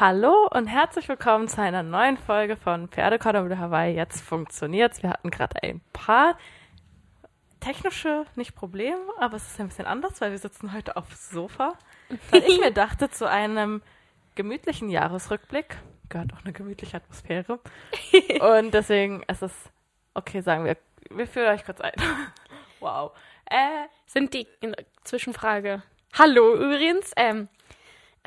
Hallo und herzlich willkommen zu einer neuen Folge von Pferdekordon mit Hawaii. Jetzt funktioniert's. Wir hatten gerade ein paar technische, nicht Probleme, aber es ist ein bisschen anders, weil wir sitzen heute aufs Sofa. Weil ich mir dachte, zu einem gemütlichen Jahresrückblick gehört auch eine gemütliche Atmosphäre. Und deswegen ist es, okay, sagen wir, wir führen euch kurz ein. wow. Äh, Sind die Zwischenfrage. Hallo übrigens, ähm,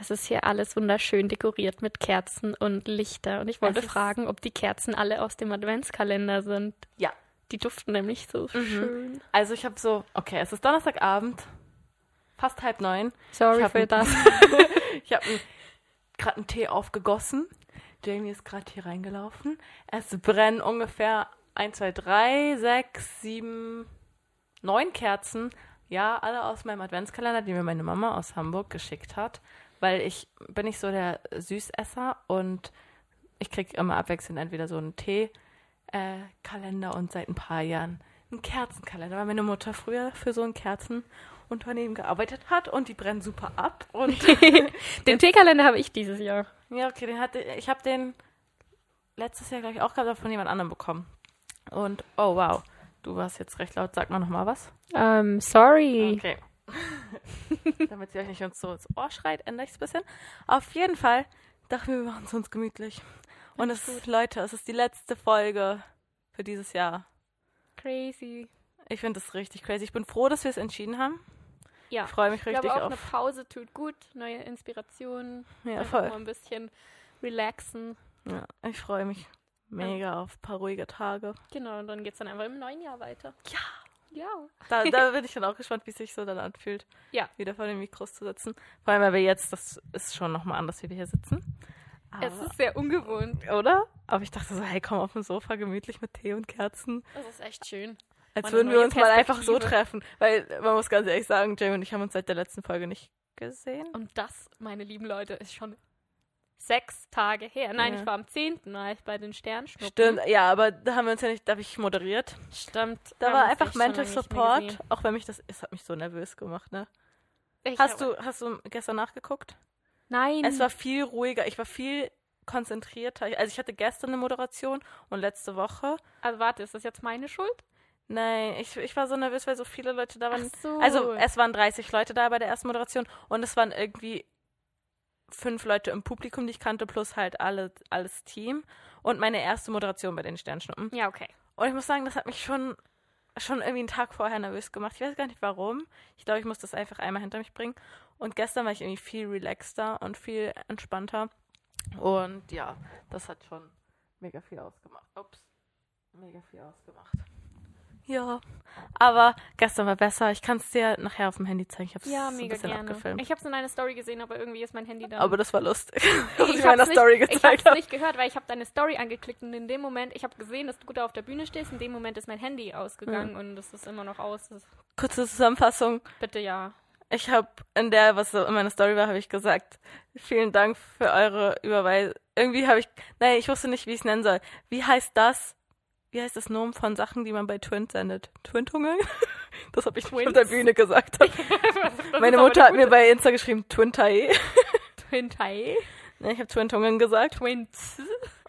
es ist hier alles wunderschön dekoriert mit Kerzen und Lichter. Und ich wollte fragen, ob die Kerzen alle aus dem Adventskalender sind. Ja. Die duften nämlich so mhm. schön. Also ich habe so, okay, es ist Donnerstagabend, fast halb neun. Sorry für das. ich habe gerade einen Tee aufgegossen. Jamie ist gerade hier reingelaufen. Es brennen ungefähr 1, 2, 3, 6, 7, 9 Kerzen. Ja, alle aus meinem Adventskalender, die mir meine Mama aus Hamburg geschickt hat weil ich bin nicht so der Süßesser und ich kriege immer abwechselnd entweder so einen Tee-Kalender äh, und seit ein paar Jahren einen Kerzenkalender, weil meine Mutter früher für so ein Kerzenunternehmen gearbeitet hat und die brennen super ab. Und den Teekalender habe ich dieses Jahr. Ja, okay, den hatte ich habe den letztes Jahr glaube ich auch gerade von jemand anderem bekommen. Und oh wow, du warst jetzt recht laut. Sag mal noch mal was. Um, ähm, sorry. Okay. Damit sie euch nicht uns so ins Ohr schreit, ändere ich es ein bisschen. Auf jeden Fall dachten wir, wir machen es uns gemütlich. Und es ist, Leute, es ist die letzte Folge für dieses Jahr. Crazy. Ich finde es richtig crazy. Ich bin froh, dass wir es entschieden haben. Ja. Ich freue mich richtig ich glaube, auch auf. Eine Pause tut gut, neue Inspirationen. Ja, voll. Mal ein bisschen relaxen. Ja, ich freue mich mega auf ein paar ruhige Tage. Genau, und dann geht es dann einfach im neuen Jahr weiter. Ja. Ja. Da, da bin ich dann auch gespannt, wie es sich so dann anfühlt, ja. wieder vor den Mikros zu sitzen. Vor allem, weil wir jetzt, das ist schon nochmal anders, wie wir hier sitzen. Aber, es ist sehr ungewohnt. Oder? Aber ich dachte so, hey, komm auf dem Sofa gemütlich mit Tee und Kerzen. Das ist echt schön. Als Meine würden wir uns mal einfach so treffen. Weil man muss ganz ehrlich sagen, Jamie und ich haben uns seit der letzten Folge nicht gesehen. Und das, meine lieben Leute, ist schon sechs Tage her. Nein, ja. ich war am 10. war ich bei den Sternschnuppen. Stimmt, ja, aber da haben wir uns ja nicht, da habe ich moderiert. Stimmt. Da war einfach Mental Support, auch wenn mich das, es hat mich so nervös gemacht, ne? Ich hast du, hast du gestern nachgeguckt? Nein. Es war viel ruhiger, ich war viel konzentrierter. Also ich hatte gestern eine Moderation und letzte Woche. Also warte, ist das jetzt meine Schuld? Nein, ich, ich war so nervös, weil so viele Leute da waren. Ach so. Also es waren 30 Leute da bei der ersten Moderation und es waren irgendwie fünf Leute im Publikum, die ich kannte, plus halt alle, alles Team. Und meine erste Moderation bei den Sternschnuppen. Ja, okay. Und ich muss sagen, das hat mich schon, schon irgendwie einen Tag vorher nervös gemacht. Ich weiß gar nicht warum. Ich glaube, ich muss das einfach einmal hinter mich bringen. Und gestern war ich irgendwie viel relaxter und viel entspannter. Und ja, das hat schon mega viel ausgemacht. Ups. Mega viel ausgemacht. Ja, aber gestern war besser. Ich kann es dir nachher auf dem Handy zeigen. Ich habe es ja, ein bisschen gerne. abgefilmt. Ich habe es in einer Story gesehen, aber irgendwie ist mein Handy da. Aber das war lustig. ich ich habe. Ich habe nicht gehört, weil ich habe deine Story angeklickt und in dem Moment, ich habe gesehen, dass du da auf der Bühne stehst. In dem Moment ist mein Handy ausgegangen mhm. und es ist immer noch aus. Kurze Zusammenfassung. Bitte ja. Ich habe in der, was so in meiner Story war, habe ich gesagt, vielen Dank für eure Überweisung. Irgendwie habe ich, nein, ich wusste nicht, wie ich es nennen soll. Wie heißt das? Wie heißt das Nomen von Sachen, die man bei Twint sendet? Twintungen? Das habe ich Twins? auf der Bühne gesagt. Meine Mutter hat mir bei Insta geschrieben Twintai. Twintai? Ich habe Twintungen gesagt. Twins.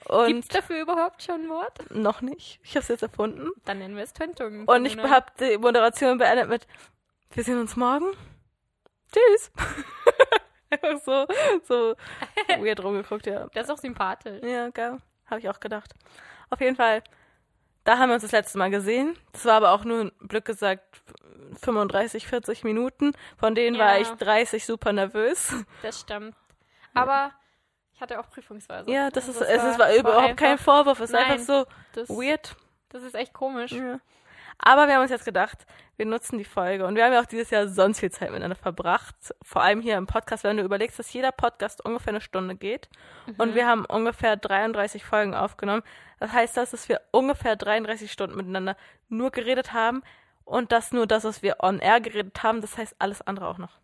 Und Gibt's dafür überhaupt schon ein Wort? Noch nicht. Ich habe es jetzt erfunden. Dann nennen wir es Twintungen. Und ich habe die Moderation beendet mit Wir sehen uns morgen. Tschüss. Einfach so, so weird rumgeguckt, ja. Der ist auch sympathisch. Ja, geil. Habe ich auch gedacht. Auf jeden Fall da haben wir uns das letzte Mal gesehen. Das war aber auch nur, Glück gesagt, 35, 40 Minuten. Von denen ja. war ich 30 super nervös. Das stimmt. Aber ich hatte auch Prüfungsweise. Ja, das also ist, es war, war überhaupt einfach, kein Vorwurf. Es ist einfach so das, weird. Das ist echt komisch. Ja. Aber wir haben uns jetzt gedacht, wir nutzen die Folge und wir haben ja auch dieses Jahr sonst viel Zeit miteinander verbracht. Vor allem hier im Podcast, wenn du überlegst, dass jeder Podcast ungefähr eine Stunde geht mhm. und wir haben ungefähr 33 Folgen aufgenommen. Das heißt, das, dass wir ungefähr 33 Stunden miteinander nur geredet haben und das nur das, was wir on air geredet haben. Das heißt alles andere auch noch.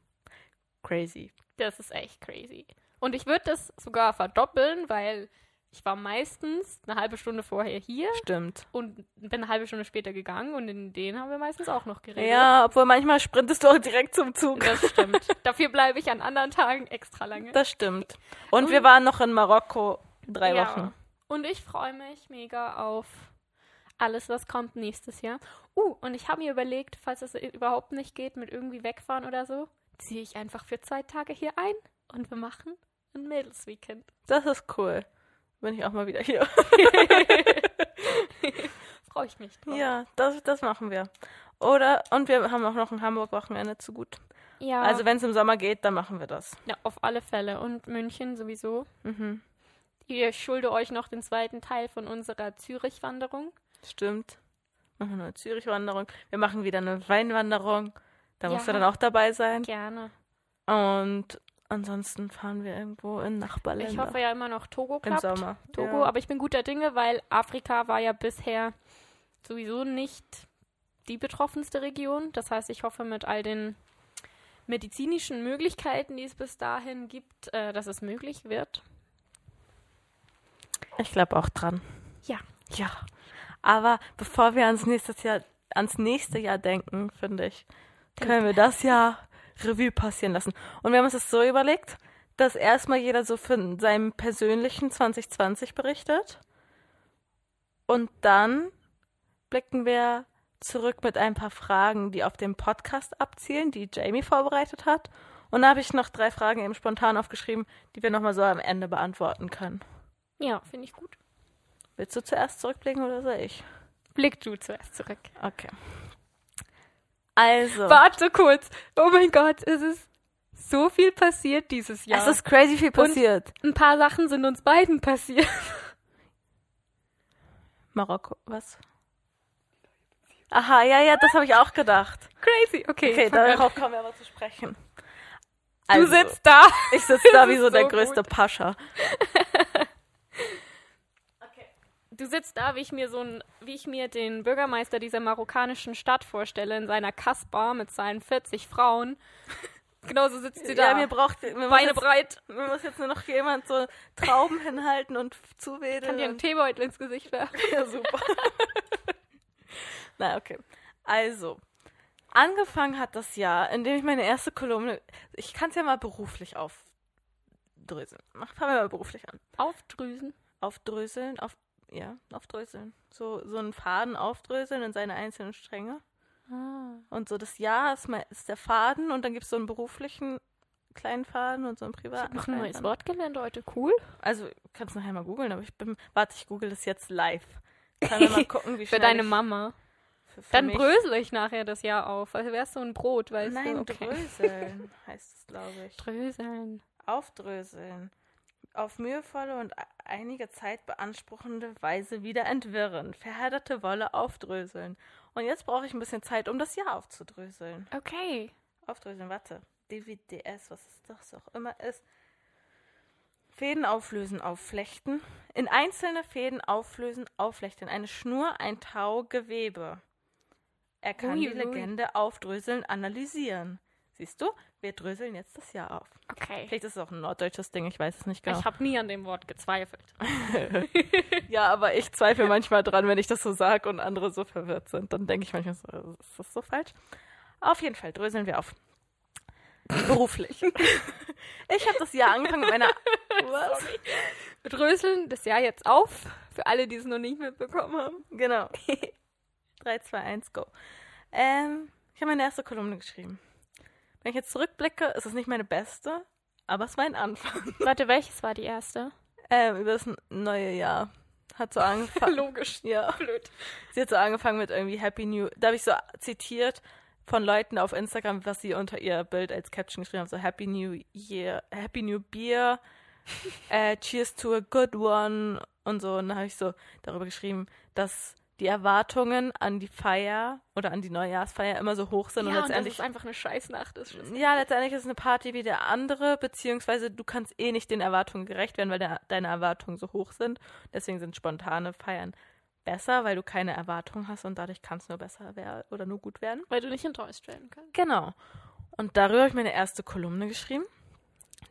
Crazy. Das ist echt crazy. Und ich würde das sogar verdoppeln, weil ich war meistens eine halbe Stunde vorher hier Stimmt. und bin eine halbe Stunde später gegangen und in denen haben wir meistens auch noch geredet. Ja, obwohl manchmal sprintest du auch direkt zum Zug. Das stimmt. Dafür bleibe ich an anderen Tagen extra lange. Das stimmt. Und wir waren noch in Marokko drei Ja. Wochen. Und ich freue mich mega auf alles, was kommt nächstes Jahr. Uh, und ich habe mir überlegt, falls es überhaupt nicht geht mit irgendwie wegfahren oder so, ziehe ich einfach für zwei Tage hier ein und wir machen ein Mädelsweekend. Das ist cool. Bin ich auch mal wieder hier. Freue ich mich drauf. Ja, das, das machen wir. Oder, und wir haben auch noch ein Hamburg-Wochenende zu gut. Ja, Also wenn es im Sommer geht, dann machen wir das. ja, auf alle Fälle. Und München sowieso. Mhm. Ihr schulde euch noch den zweiten Teil von unserer Zürich-Wanderung. Stimmt. Machen wir eine Zürich-Wanderung. Wir machen wieder eine Weinwanderung. Da musst du Ja. dann auch dabei sein. Gerne. Und ansonsten fahren wir irgendwo in Nachbarländer. Ich hoffe ja immer noch Togo Im klappt. Sommer. Togo, ja. aber ich bin guter Dinge, weil Afrika war ja bisher sowieso nicht die betroffenste Region. Das heißt, ich hoffe mit all den medizinischen Möglichkeiten, die es bis dahin gibt, äh, dass es möglich wird. Ich glaube auch dran. Ja. Ja. Aber bevor wir ans nächste Jahr, ans nächste Jahr denken, finde ich, können wir das Jahr Revue passieren lassen. Und wir haben uns das so überlegt, dass erstmal jeder so von seinem persönlichen 2020 berichtet. Und dann blicken wir zurück mit ein paar Fragen, die auf dem Podcast abzielen, die Jamie vorbereitet hat. Und da habe ich noch drei Fragen eben spontan aufgeschrieben, die wir nochmal so am Ende beantworten können. Ja, finde ich gut. Willst du zuerst zurückblicken oder soll ich? Blick du zuerst zurück. Okay. Also, Warte kurz. Oh mein Gott, es ist so viel passiert dieses Jahr. es ist crazy viel passiert. Ein paar Sachen sind uns beiden passiert. Marokko, was? Aha, ja, ja, das habe ich auch gedacht. Crazy. Okay, Okay, darauf kommen wir aber zu sprechen. du Also, sitzt da. Ich sitze da wie ist so der so größte Pascha. Du sitzt da, wie ich mir so ein, wie ich mir den Bürgermeister dieser marokkanischen Stadt vorstelle, in seiner Kasbah mit seinen 40 Frauen. Genauso sitzt sie da. Ja, mir braucht, mir Beine jetzt, breit. mir muss jetzt nur noch jemand so Trauben hinhalten und zuwedeln. Kann dir einen Teebeutel ins Gesicht werfen. Ja, super. Na, okay. Also, angefangen hat das Jahr, in dem ich meine erste Kolumne, ich kann es ja mal beruflich aufdröseln. Fangen wir mal beruflich an. Aufdrüsen. Aufdröseln, auf, ja, aufdröseln. So, so einen Faden aufdröseln in seine einzelnen Stränge. Ah. Und so das Jahr ist, mal, ist der Faden und dann gibt es so einen beruflichen kleinen Faden und so einen Ich privaten habe noch ein neues. Wort gelernt heute. Cool. Also, kannst nachher mal googeln, aber ich bin, warte, ich google das jetzt live. Kann wir mal gucken, wie Für deine ich, Mama. Für, für Dann brösel ich nachher das Jahr auf. Also wärst du ein Brot, weißt Nein, du? Okay. dröseln heißt es, glaube ich. Dröseln. Aufdröseln. Auf mühevolle und e- einige Zeit beanspruchende Weise wieder entwirren. Verhärtete Wolle aufdröseln. Und jetzt brauche ich ein bisschen Zeit, um das Jahr aufzudröseln. Okay. Aufdröseln, warte. DVDS, was es das auch immer ist. Fäden auflösen, aufflechten. In einzelne Fäden auflösen, aufflechten. Eine Schnur, ein Tau, Gewebe. Er kann Ui, die ui. Legende aufdröseln, analysieren. Siehst du? Wir dröseln jetzt das Jahr auf. Okay. Vielleicht ist es auch ein norddeutsches Ding, ich weiß es nicht genau. Ich habe nie an dem Wort gezweifelt. Ja, aber ich zweifle manchmal dran, wenn ich das so sage und andere so verwirrt sind. Dann denke ich manchmal so, ist das so falsch? Auf jeden Fall dröseln wir auf. Beruflich. ich habe das Jahr angefangen mit meiner. Was? Wir dröseln das Jahr jetzt auf. Für alle, die es noch nicht mitbekommen haben. Genau. 3, 2, 1, go. Ähm, ich habe meine erste Kolumne geschrieben. Wenn ich jetzt zurückblicke, ist es nicht meine beste, aber es war ein Anfang. Warte, welches war die erste? Ähm, über das neue Jahr. Hat so angefangen. Logisch. ja. Blöd. Sie hat so angefangen mit irgendwie Happy New. Da habe ich so zitiert von Leuten auf Instagram, was sie unter ihr Bild als Caption geschrieben haben. So Happy New Year, Happy New Beer, äh, Cheers to a good one und so. Und dann habe ich so darüber geschrieben, dass die Erwartungen an die Feier oder an die Neujahrsfeier immer so hoch sind Ja, und und das letztendlich ist einfach eine Scheißnacht. Ist ja, letztendlich ist es eine Party wie der andere, beziehungsweise du kannst eh nicht den Erwartungen gerecht werden, weil der, deine Erwartungen so hoch sind. Deswegen sind spontane Feiern besser, weil du keine Erwartungen hast und dadurch kann es nur besser werden oder nur gut werden. weil du nicht enttäuscht werden kannst. Genau. Und darüber habe ich meine erste Kolumne geschrieben.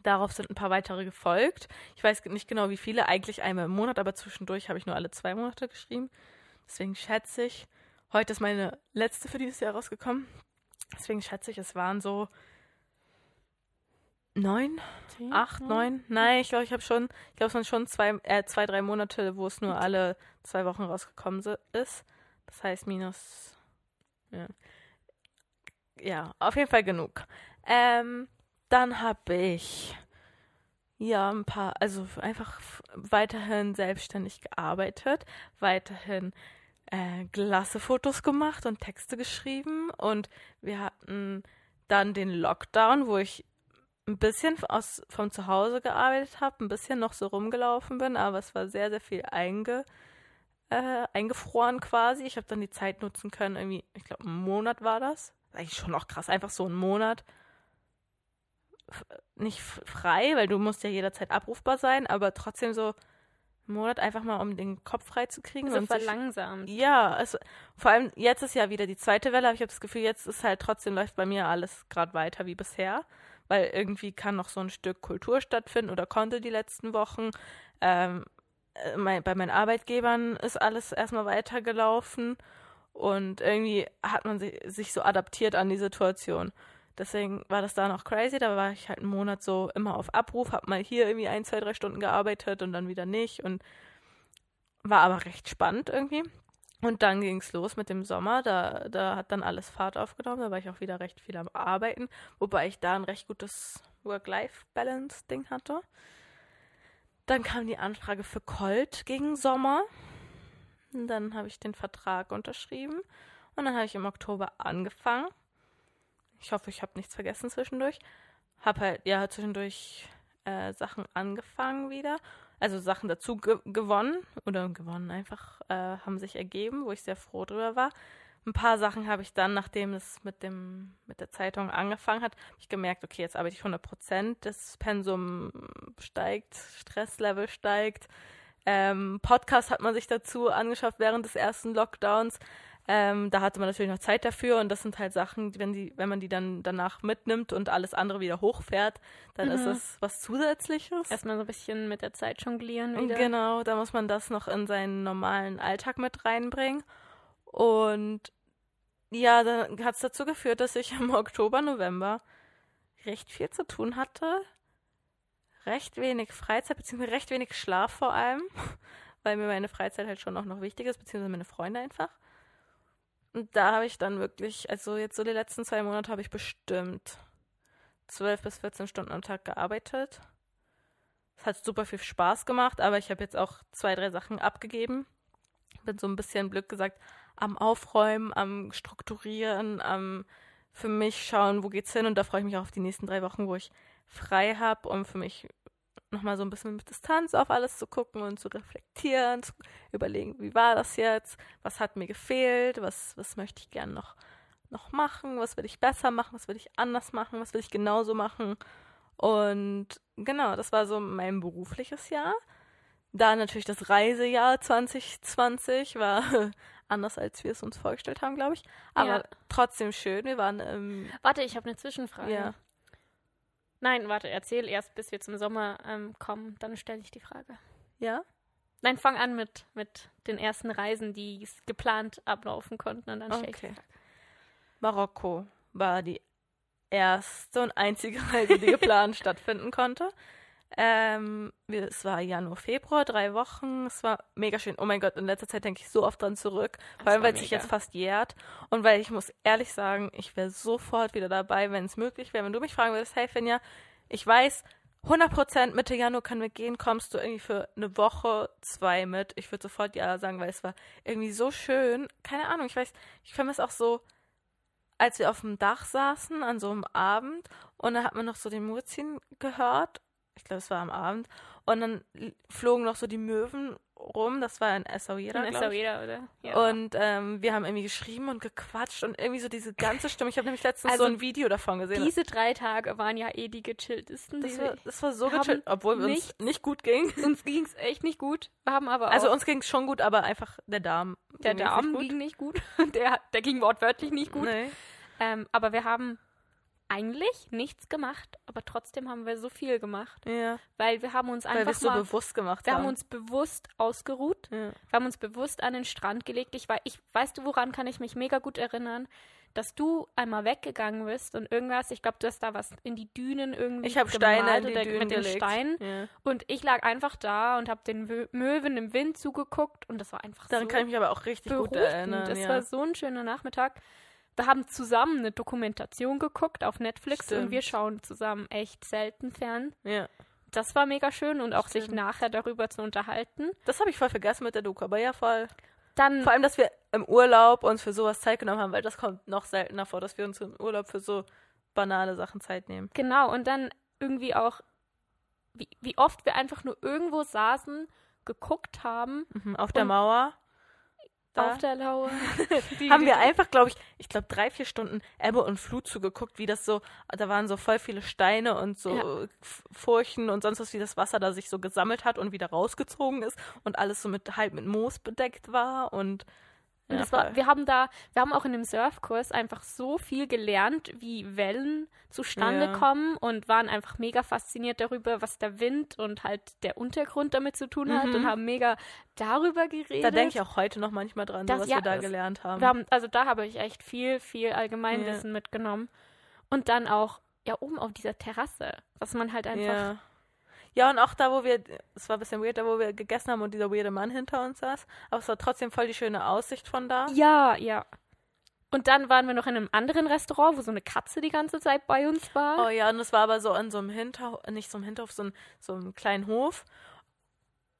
Darauf sind ein paar weitere gefolgt. Ich weiß nicht genau, wie viele, eigentlich einmal im Monat, aber zwischendurch habe ich nur alle zwei Monate geschrieben. Deswegen schätze ich, heute ist meine letzte für dieses Jahr rausgekommen. Deswegen schätze ich, es waren so neun, Zehn, acht, neun. Nein, ich glaube, ich habe schon, ich glaube, es waren schon zwei, äh, zwei, drei Monate, wo es nur alle zwei Wochen rausgekommen ist. Das heißt minus, ja, ja auf jeden Fall genug. Ähm, dann habe ich ja ein paar, also einfach weiterhin selbstständig gearbeitet, weiterhin äh, klasse Fotos gemacht und Texte geschrieben und wir hatten dann den Lockdown, wo ich ein bisschen aus, von zu Hause gearbeitet habe, ein bisschen noch so rumgelaufen bin, aber es war sehr, sehr viel einge, äh, eingefroren quasi. Ich habe dann die Zeit nutzen können, irgendwie, ich glaube, ein Monat war das. Eigentlich schon noch krass, einfach so ein Monat. F nicht frei, weil du musst ja jederzeit abrufbar sein, aber trotzdem so einen Monat einfach mal, um den Kopf frei zu kriegen. So und sich- verlangsamt. ja, also vor allem jetzt ist ja wieder die zweite Welle, aber ich habe das Gefühl, jetzt ist halt trotzdem läuft bei mir alles gerade weiter wie bisher, weil irgendwie kann noch so ein Stück Kultur stattfinden oder konnte die letzten Wochen. Ähm, äh, mein, bei meinen Arbeitgebern ist alles erstmal weitergelaufen und irgendwie hat man sich, sich so adaptiert an die Situation. Deswegen war das da noch crazy. Da war ich halt einen Monat so immer auf Abruf, hab mal hier irgendwie ein, zwei, drei Stunden gearbeitet und dann wieder nicht und war aber recht spannend irgendwie. Und dann ging's los mit dem Sommer. Da, da hat dann alles Fahrt aufgenommen. Da war ich auch wieder recht viel am Arbeiten, wobei ich da ein recht gutes Work-Life-Balance-Ding hatte. Dann kam die Anfrage für Colt gegen Sommer. Und dann habe ich den Vertrag unterschrieben. Und dann habe ich im Oktober angefangen. Ich hoffe, ich habe nichts vergessen zwischendurch. Habe halt, ja, zwischendurch äh, Sachen angefangen wieder. Also Sachen dazu ge gewonnen. Oder gewonnen einfach, äh, haben sich ergeben, wo ich sehr froh drüber war. Ein paar Sachen habe ich dann, nachdem es mit dem, mit der Zeitung angefangen hat, habe ich gemerkt, okay, jetzt arbeite ich 100 Prozent, das Pensum steigt, Stresslevel steigt. Ähm, Podcast hat man sich dazu angeschafft während des ersten Lockdowns. Ähm, da hatte man natürlich noch Zeit dafür und das sind halt Sachen, wenn die, wenn man die dann danach mitnimmt und alles andere wieder hochfährt, dann ist es was Zusätzliches. Erstmal so ein bisschen mit der Zeit jonglieren wieder. Genau, da muss man das noch in seinen normalen Alltag mit reinbringen. Und ja, dann hat es dazu geführt, dass ich im Oktober, November recht viel zu tun hatte. Recht wenig Freizeit, beziehungsweise recht wenig Schlaf vor allem, weil mir meine Freizeit halt schon auch noch wichtig ist, beziehungsweise meine Freunde einfach. Und da habe ich dann wirklich, also jetzt so die letzten zwei Monate habe ich bestimmt 12 bis 14 Stunden am Tag gearbeitet. Es hat super viel Spaß gemacht, aber ich habe jetzt auch zwei, drei Sachen abgegeben. Bin so ein bisschen blöd gesagt am Aufräumen, am Strukturieren, am für mich schauen, wo geht's hin. Und da freue ich mich auch auf die nächsten drei Wochen, wo ich frei habe, um für mich nochmal so ein bisschen mit Distanz auf alles zu gucken und zu reflektieren, zu überlegen, wie war das jetzt, was hat mir gefehlt, was, was möchte ich gern noch, noch machen, was will ich besser machen, was will ich anders machen, was will ich genauso machen. Und genau, das war so mein berufliches Jahr. Da natürlich das Reisejahr 2020 war anders, als wir es uns vorgestellt haben, glaube ich. Aber Ja. trotzdem schön. Wir waren im, Warte, ich habe eine Zwischenfrage. ja, Nein, warte, erzähl erst, bis wir zum Sommer ähm, kommen, dann stelle ich die Frage. ja, Nein, fang an mit, mit den ersten Reisen, die geplant ablaufen konnten und dann stelle ich die Okay. Frage. Marokko war die erste und einzige Reise, die geplant stattfinden konnte. Ähm, es war Januar, Februar, drei Wochen. Es war mega schön. Oh mein Gott, in letzter Zeit denke ich so oft dran zurück. Vor allem, weil es sich jetzt fast jährt. Und weil ich muss ehrlich sagen, ich wäre sofort wieder dabei, wenn es möglich wäre. Wenn du mich fragen würdest, hey Finja, ich weiß, 100% Mitte Januar können wir gehen, kommst du irgendwie für eine Woche, zwei mit. Ich würde sofort ja sagen, weil es war irgendwie so schön. Keine Ahnung, ich weiß, ich vermisse auch so, als wir auf dem Dach saßen an so einem Abend und da hat man noch so den Murzin gehört. Ich glaube, es war am Abend. Und dann flogen noch so die Möwen rum. Das war in Essaouira, ich. wieder, oder? Ja. Und ähm, wir haben irgendwie geschrieben und gequatscht und irgendwie so diese ganze Stimme. Ich habe nämlich letztens Also so ein Video davon gesehen. diese drei Tage waren ja eh die gechilltesten. das, war, das war so gechillt, obwohl wir uns nicht gut ging. uns ging es echt nicht gut. Wir haben aber auch Also uns ging es schon gut, aber einfach der Darm. der Darm nicht ging nicht gut. Der, der ging wortwörtlich nicht gut. Nee. Ähm, aber wir haben eigentlich nichts gemacht, aber trotzdem haben wir so viel gemacht. Ja. Weil wir haben uns Weil einfach es so mal, bewusst gemacht wir haben. haben uns bewusst ausgeruht. ja. Wir haben uns bewusst an den Strand gelegt. Ich, wei- ich weißt du, woran kann ich mich mega gut erinnern? Dass du einmal weggegangen bist und irgendwas, ich glaube, du hast da was in die Dünen irgendwie Ich habe Steine in die Dünen mit den gelegt. Steinen. Ja. Und ich lag einfach da und habe den Möwen im Wind zugeguckt und das war einfach Daran so kann ich mich aber auch richtig gut erinnern. Das war so ein schöner Nachmittag. Wir haben zusammen eine Dokumentation geguckt auf Netflix Stimmt. und wir schauen zusammen echt selten fern. ja. Das war mega schön und auch sich Stimmt. nachher darüber zu unterhalten. Das habe ich voll vergessen mit der Doku, aber ja, voll. Dann Vor allem, dass wir im Urlaub uns für sowas Zeit genommen haben, weil das kommt noch seltener vor, dass wir uns im Urlaub für so banale Sachen Zeit nehmen. Genau, und dann irgendwie auch, wie, wie oft wir einfach nur irgendwo saßen, geguckt haben Mhm. Auf der Mauer. Da auf der Lauer. Die- haben wir einfach, glaube ich, ich glaube drei, vier Stunden Ebbe und Flut zugeguckt, wie das so, da waren so voll viele Steine und so Ja. Furchen und sonst was, wie das Wasser da sich so gesammelt hat und wieder rausgezogen ist und alles so mit halb mit Moos bedeckt war und Und ja, das war, voll. wir haben da, wir haben auch in dem Surfkurs einfach so viel gelernt, wie Wellen zustande Ja. kommen und waren einfach mega fasziniert darüber, was der Wind und halt der Untergrund damit zu tun hat Mhm. und haben mega darüber geredet. da denke ich auch heute noch manchmal dran, so Das- was ja, wir da das- gelernt haben. Wir haben, also da habe ich echt viel, viel Allgemeinwissen mitgenommen. Und dann auch, ja, oben auf dieser Terrasse, was man halt einfach. Ja. Und auch da, wo wir, es war ein bisschen weird, da wo wir gegessen haben und dieser weirde Mann hinter uns saß, aber es war trotzdem voll die schöne Aussicht von da. Ja, ja. Und dann waren wir noch in einem anderen Restaurant, wo so eine Katze die ganze Zeit bei uns war. Oh ja, und es war aber so an so einem Hinterhof, nicht so einem Hinterhof, so, ein, so einem kleinen Hof.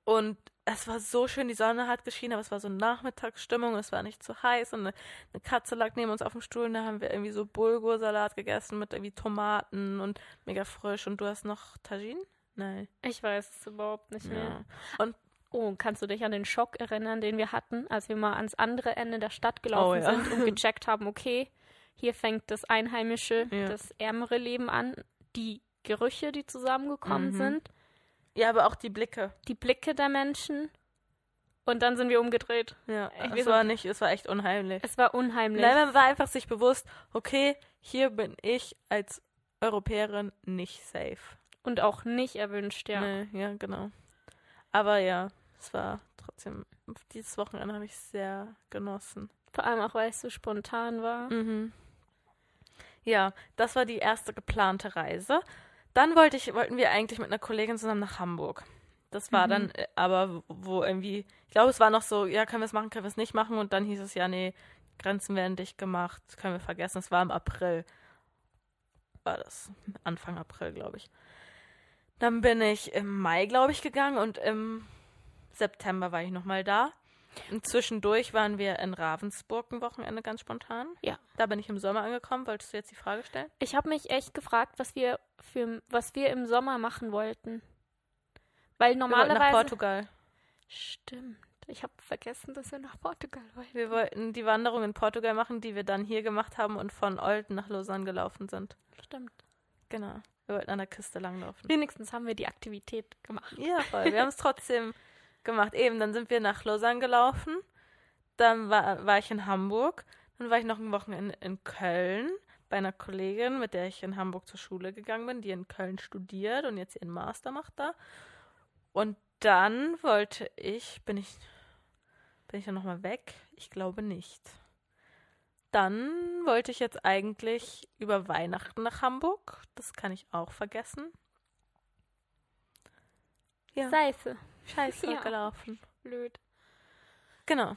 Und es war so schön, die Sonne hat geschienen, aber es war so Nachmittagsstimmung, es war nicht zu heiß und eine, eine Katze lag neben uns auf dem Stuhl und da haben wir irgendwie so Bulgursalat gegessen mit irgendwie Tomaten und mega frisch und du hast noch Tagine? Nein. Ich weiß es überhaupt nicht mehr. Ja. Und Oh, kannst du dich an den Schock erinnern, den wir hatten, als wir mal ans andere Ende der Stadt gelaufen Oh, ja. sind und gecheckt haben, okay, hier fängt das einheimische, Ja. das ärmere Leben an, die Gerüche, die zusammengekommen Mhm. sind, ja, aber auch die Blicke. die Blicke der Menschen. Und dann sind wir umgedreht. Ja, Ich es weiß war nicht, es war echt unheimlich. Es war unheimlich. Nein, man war einfach sich bewusst, okay, hier bin ich als Europäerin nicht safe. Und auch nicht erwünscht, ja. Nee, ja, genau. Aber ja, es war trotzdem, dieses Wochenende habe ich sehr genossen. Vor allem auch, weil es so spontan war. Mhm. Ja, das war die erste geplante Reise. Dann wollte ich, wollten wir eigentlich mit einer Kollegin zusammen nach Hamburg. Das war Mhm. dann äh, aber, wo irgendwie, ich glaube, es war noch so, ja, können wir es machen, können wir es nicht machen. Und dann hieß es, ja, nee, Grenzen werden dicht gemacht, können wir vergessen. Es war im April. War das. Anfang April, glaube ich. Dann bin ich im Mai, glaube ich, gegangen und im September war ich nochmal da. Und zwischendurch waren wir in Ravensburg ein Wochenende ganz spontan. Ja. Da bin ich im Sommer angekommen. Wolltest du jetzt die Frage stellen? Ich habe mich echt gefragt, was wir für was wir im Sommer machen wollten. Weil Wir wollten normalerweise nach Portugal. Stimmt. Ich habe vergessen, dass wir nach Portugal wollten. Wir wollten die Wanderung in Portugal machen, die wir dann hier gemacht haben und von Olten nach Lausanne gelaufen sind. Stimmt. Genau. Wir wollten an der Küste langlaufen. Wenigstens haben wir die Aktivität gemacht. Ja, voll. Wir haben es trotzdem gemacht. Eben, dann sind wir nach Lausanne gelaufen. Dann war, war ich in Hamburg. Dann war ich noch ein Wochenende in Köln bei einer Kollegin, mit der ich in Hamburg zur Schule gegangen bin, die in Köln studiert und jetzt ihren Master macht da. Und dann wollte ich, bin ich, bin ich dann nochmal weg? Ich glaube nicht. Dann wollte ich jetzt eigentlich über Weihnachten nach Hamburg. Das kann ich auch vergessen. Ja. Seife. Scheiße Ja. gelaufen. Blöd. Genau.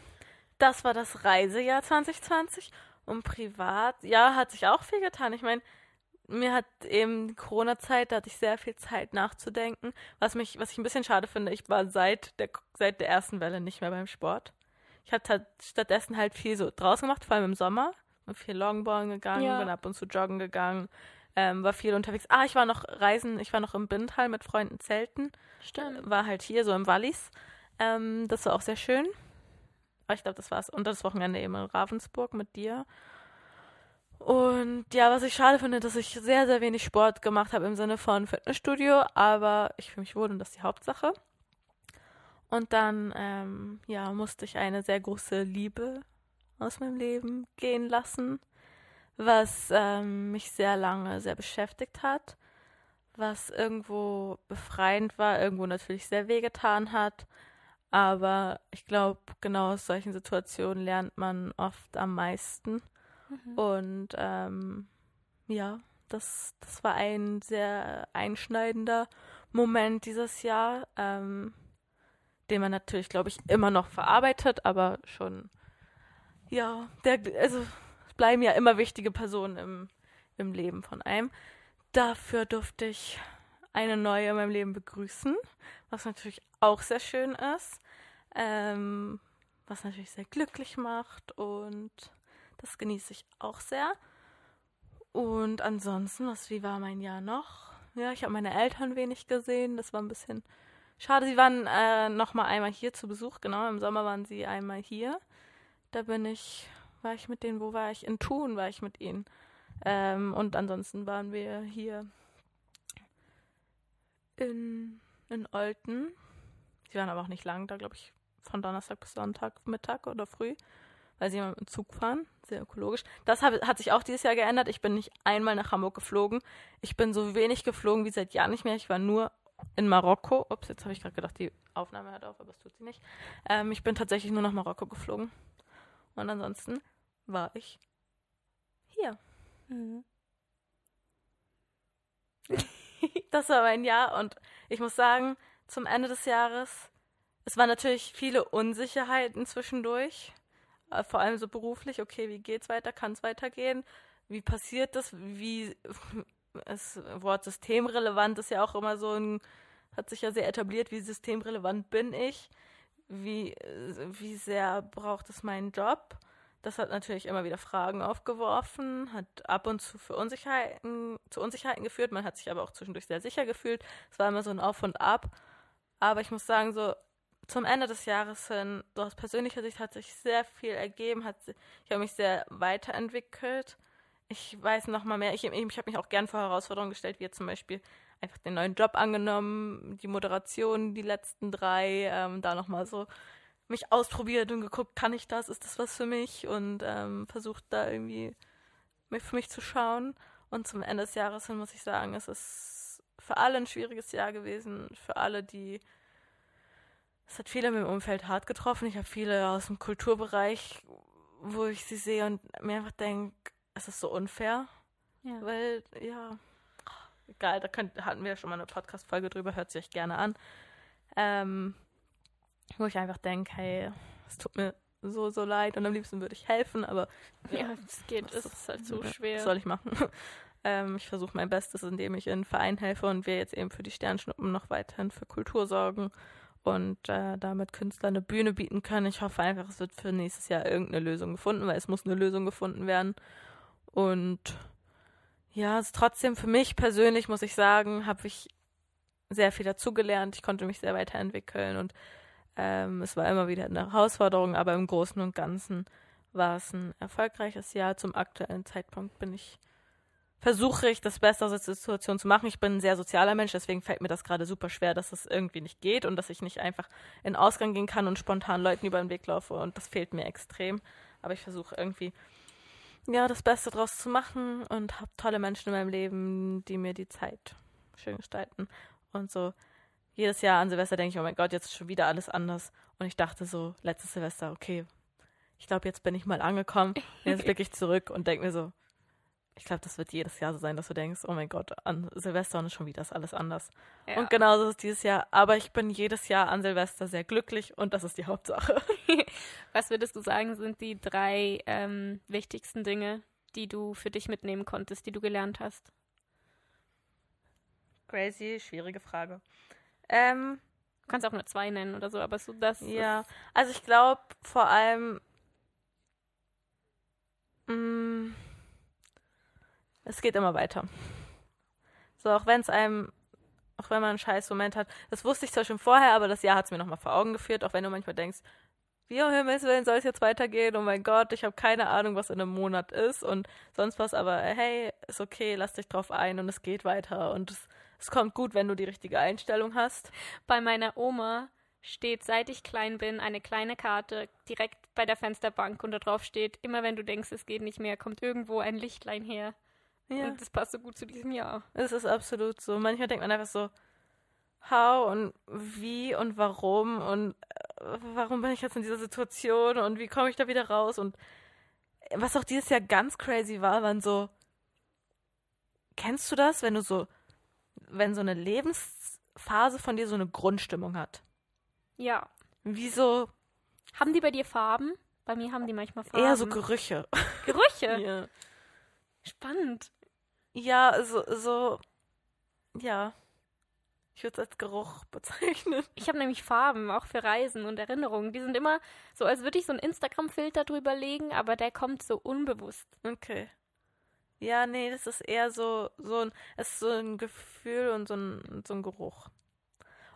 Das war das Reisejahr 2020. Und privat, ja, hat sich auch viel getan. Ich meine, mir hat eben die Corona-Zeit, da hatte ich sehr viel Zeit nachzudenken. Was mich, was ich ein bisschen schade finde, ich war seit der, seit der ersten Welle nicht mehr beim Sport. Ich habe halt stattdessen halt viel so draußen gemacht, vor allem im Sommer. Bin viel Longboarden gegangen, Ja. bin ab und zu joggen gegangen, ähm, war viel unterwegs. Ah, ich war noch reisen, ich war noch im Bindtal mit Freunden zelten Stimmt. war halt hier so im Wallis. Ähm, das war auch sehr schön. Aber ich glaube, das war's. Und das Wochenende eben in Ravensburg mit dir. Und ja, was ich schade finde, dass ich sehr, sehr wenig Sport gemacht habe im Sinne von Fitnessstudio, aber ich fühle mich wohl und das ist die Hauptsache. Und dann, ähm, ja, musste ich eine sehr große Liebe aus meinem Leben gehen lassen, was ähm, mich sehr lange sehr beschäftigt hat, was irgendwo befreiend war, irgendwo natürlich sehr wehgetan hat. Aber ich glaube, genau aus solchen Situationen lernt man oft am meisten. Mhm. Und ähm, ja, das, das war ein sehr einschneidender Moment dieses Jahr, ähm, den man natürlich, glaube ich, immer noch verarbeitet, aber schon, ja, der, also es bleiben ja immer wichtige Personen im, im Leben von einem. Dafür durfte ich eine neue in meinem Leben begrüßen, was natürlich auch sehr schön ist, ähm, was natürlich sehr glücklich macht und das genieße ich auch sehr. Und ansonsten, was, wie war mein Jahr noch? Ja, ich habe meine Eltern wenig gesehen. Das war ein bisschen schade. Sie waren äh, noch mal einmal hier zu Besuch. Genau, im Sommer waren sie einmal hier. Da bin ich, war ich mit denen, wo war ich? In Thun war ich mit ihnen. Ähm, und ansonsten waren wir hier in, in Olten. Sie waren aber auch nicht lang, da glaube ich von Donnerstag bis Sonntag, Mittag oder früh weil sie immer mit dem Zug fahren, sehr ökologisch. Das hat, hat sich auch dieses Jahr geändert. Ich bin nicht einmal nach Hamburg geflogen. Ich bin so wenig geflogen wie seit Jahren nicht mehr. Ich war nur in Marokko. Ups, jetzt habe ich gerade gedacht, die Aufnahme hört auf, aber es tut sie nicht. Ähm, ich bin tatsächlich nur nach Marokko geflogen. Und ansonsten war ich hier. Mhm. das war mein Jahr und ich muss sagen, zum Ende des Jahres, es waren natürlich viele Unsicherheiten zwischendurch. Äh, vor allem so beruflich, okay, wie geht's weiter, kann es weitergehen? Wie passiert das? Wie das Wort systemrelevant ist ja auch immer so ein, hat sich ja sehr etabliert, wie systemrelevant bin ich? Wie, wie sehr braucht es meinen Job? Das hat natürlich immer wieder Fragen aufgeworfen, hat ab und zu für Unsicherheiten, zu Unsicherheiten geführt. Man hat sich aber auch zwischendurch sehr sicher gefühlt. Es war immer so ein Auf und Ab. Aber ich muss sagen, so zum Ende des Jahres hin, so aus persönlicher Sicht hat sich sehr viel ergeben, hat, ich habe mich sehr weiterentwickelt. Ich weiß noch mal mehr, ich, ich, habe mich auch gern vor Herausforderungen gestellt, wie zum Beispiel einfach den neuen Job angenommen, die Moderation, die letzten drei, ähm, da noch mal so mich ausprobiert und geguckt, kann ich das, ist das was für mich und ähm, versucht da irgendwie für mich zu schauen. Und zum Ende des Jahres hin muss ich sagen, es ist für alle ein schwieriges Jahr gewesen, für alle, die es hat viele im Umfeld hart getroffen. Ich habe viele aus dem Kulturbereich, wo ich sie sehe und mir einfach denke, es ist so unfair. Ja. Weil, ja, egal, da könnt, hatten wir ja schon mal eine Podcast-Folge drüber, hört sich gerne an. Ähm, wo ich einfach denke, hey, es tut mir so, so leid und am liebsten würde ich helfen, aber ja, es geht, es ist halt so schwer. Was soll ich machen? ähm, ich versuche mein Bestes, indem ich in Verein helfe und wir jetzt eben für die Sternschnuppen noch weiterhin für Kultur sorgen und äh, damit Künstler eine Bühne bieten können. Ich hoffe einfach, es wird für nächstes Jahr irgendeine Lösung gefunden, weil es muss eine Lösung gefunden werden. Und ja, es ist trotzdem für mich persönlich, muss ich sagen, habe ich sehr viel dazugelernt. Ich konnte mich sehr weiterentwickeln und ähm, es war immer wieder eine Herausforderung, aber im Großen und Ganzen war es ein erfolgreiches Jahr. Zum aktuellen Zeitpunkt bin ich versuche ich, das Beste aus der Situation zu machen. Ich bin ein sehr sozialer Mensch, deswegen fällt mir das gerade super schwer, dass es irgendwie nicht geht und dass ich nicht einfach in Ausgang gehen kann und spontan Leuten über den Weg laufe und das fehlt mir extrem. Aber ich versuche irgendwie, ja, das Beste draus zu machen und habe tolle Menschen in meinem Leben, die mir die Zeit schön gestalten. Und so jedes Jahr an Silvester denke ich, oh mein Gott, jetzt ist schon wieder alles anders. Und ich dachte so, letztes Silvester, okay, ich glaube, jetzt bin ich mal angekommen. Jetzt blicke ich zurück und denke mir so, ich glaube, das wird jedes Jahr so sein, dass du denkst, oh mein Gott, an Silvester ist schon wieder ist alles anders. Ja. Und genauso ist es dieses Jahr. Aber ich bin jedes Jahr an Silvester sehr glücklich und das ist die Hauptsache. Was würdest du sagen, sind die drei ähm, wichtigsten Dinge, die du für dich mitnehmen konntest, die du gelernt hast? Crazy, schwierige Frage. Ähm, du kannst auch nur zwei nennen oder so, aber so das. Ja, also ich glaube vor allem. Mh, mm, es geht immer weiter. So, auch wenn es einem, auch wenn man einen scheiß Moment hat, das wusste ich zwar schon vorher, aber das Jahr hat es mir nochmal vor Augen geführt, auch wenn du manchmal denkst, wie um Himmels Willen soll es jetzt weitergehen? Oh mein Gott, ich habe keine Ahnung, was in einem Monat ist und sonst was, aber hey, ist okay, lass dich drauf ein und es geht weiter und es, es kommt gut, wenn du die richtige Einstellung hast. Bei meiner Oma steht, seit ich klein bin, eine kleine Karte direkt bei der Fensterbank und da drauf steht, immer wenn du denkst, es geht nicht mehr, kommt irgendwo ein Lichtlein her. Ja. Und das passt so gut zu diesem Jahr. Es ist absolut so. Manchmal denkt man einfach so, how und wie und warum und äh, warum bin ich jetzt in dieser Situation und wie komme ich da wieder raus und was auch dieses Jahr ganz crazy war, waren so, kennst du das, wenn du so, wenn so eine Lebensphase von dir so eine Grundstimmung hat? Ja. Wie so, Haben die bei dir Farben? Bei mir haben die manchmal Farben. eher so Gerüche. Gerüche. Ja. Spannend. Ja, so, so, ja. Ich würde es als Geruch bezeichnen. Ich habe nämlich Farben, auch für Reisen und Erinnerungen. Die sind immer so, als würde ich so einen Instagram-Filter drüber legen, aber der kommt so unbewusst. Okay. Ja, nee, das ist eher so, so ein, es ist so ein Gefühl und so ein, so ein Geruch.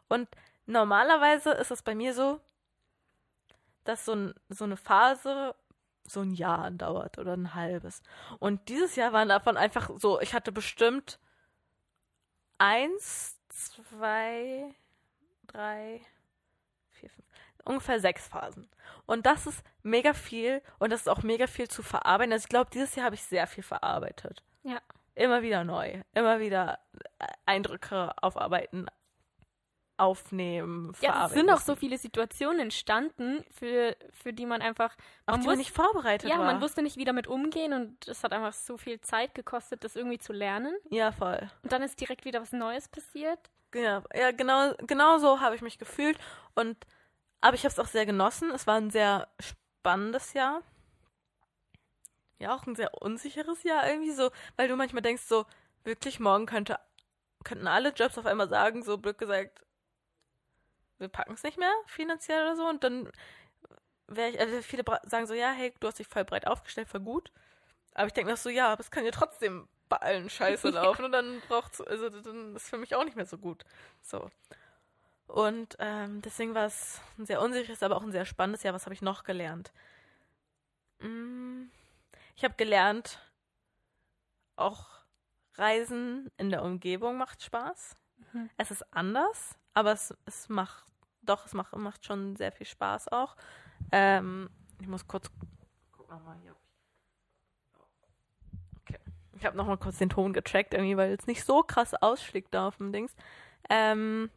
Und normalerweise ist es bei mir so, dass so, ein, so eine Phase so ein Jahr andauert oder ein halbes. Und dieses Jahr waren davon einfach so, ich hatte bestimmt eins, zwei, drei, vier, fünf, ungefähr sechs Phasen. Und das ist mega viel und das ist auch mega viel zu verarbeiten. Also ich glaube, dieses Jahr habe ich sehr viel verarbeitet. Ja. Immer wieder neu. Immer wieder äh, Eindrücke aufarbeiten, aufnehmen, Ja, es sind auch so viele Situationen entstanden, für, für die man einfach. auf Man die man wus- nicht vorbereitet ja, war. man wusste nicht, wie damit umgehen und es hat einfach so viel Zeit gekostet, das irgendwie zu lernen. ja, voll. Und dann ist direkt wieder was Neues passiert. Ja, ja genau, genau so habe ich mich gefühlt. Und aber ich habe es auch sehr genossen. Es war ein sehr spannendes Jahr. Ja, auch ein sehr unsicheres Jahr irgendwie so, weil du manchmal denkst so, wirklich morgen könnte könnten alle Jobs auf einmal sagen, so blöd gesagt, wir packen es nicht mehr finanziell oder so und dann wäre ich, also viele sagen so, ja, hey, du hast dich voll breit aufgestellt, voll gut. Aber ich denke noch so, ja, aber es kann ja trotzdem bei allen Scheiße laufen und dann braucht's, also dann ist für mich auch nicht mehr so gut. So. Und ähm, deswegen war es ein sehr unsicheres, aber auch ein sehr spannendes Jahr. Was habe ich noch gelernt? Mm, Ich habe gelernt, auch Reisen in der Umgebung macht Spaß. Mhm. Es ist anders, aber es, es macht, doch, es macht, macht schon sehr viel Spaß auch. Ähm, ich muss kurz, guck noch mal hier. Okay. Ich habe noch mal kurz den Ton gecheckt, irgendwie, weil es nicht so krass ausschlägt da auf dem Dings. Ähm,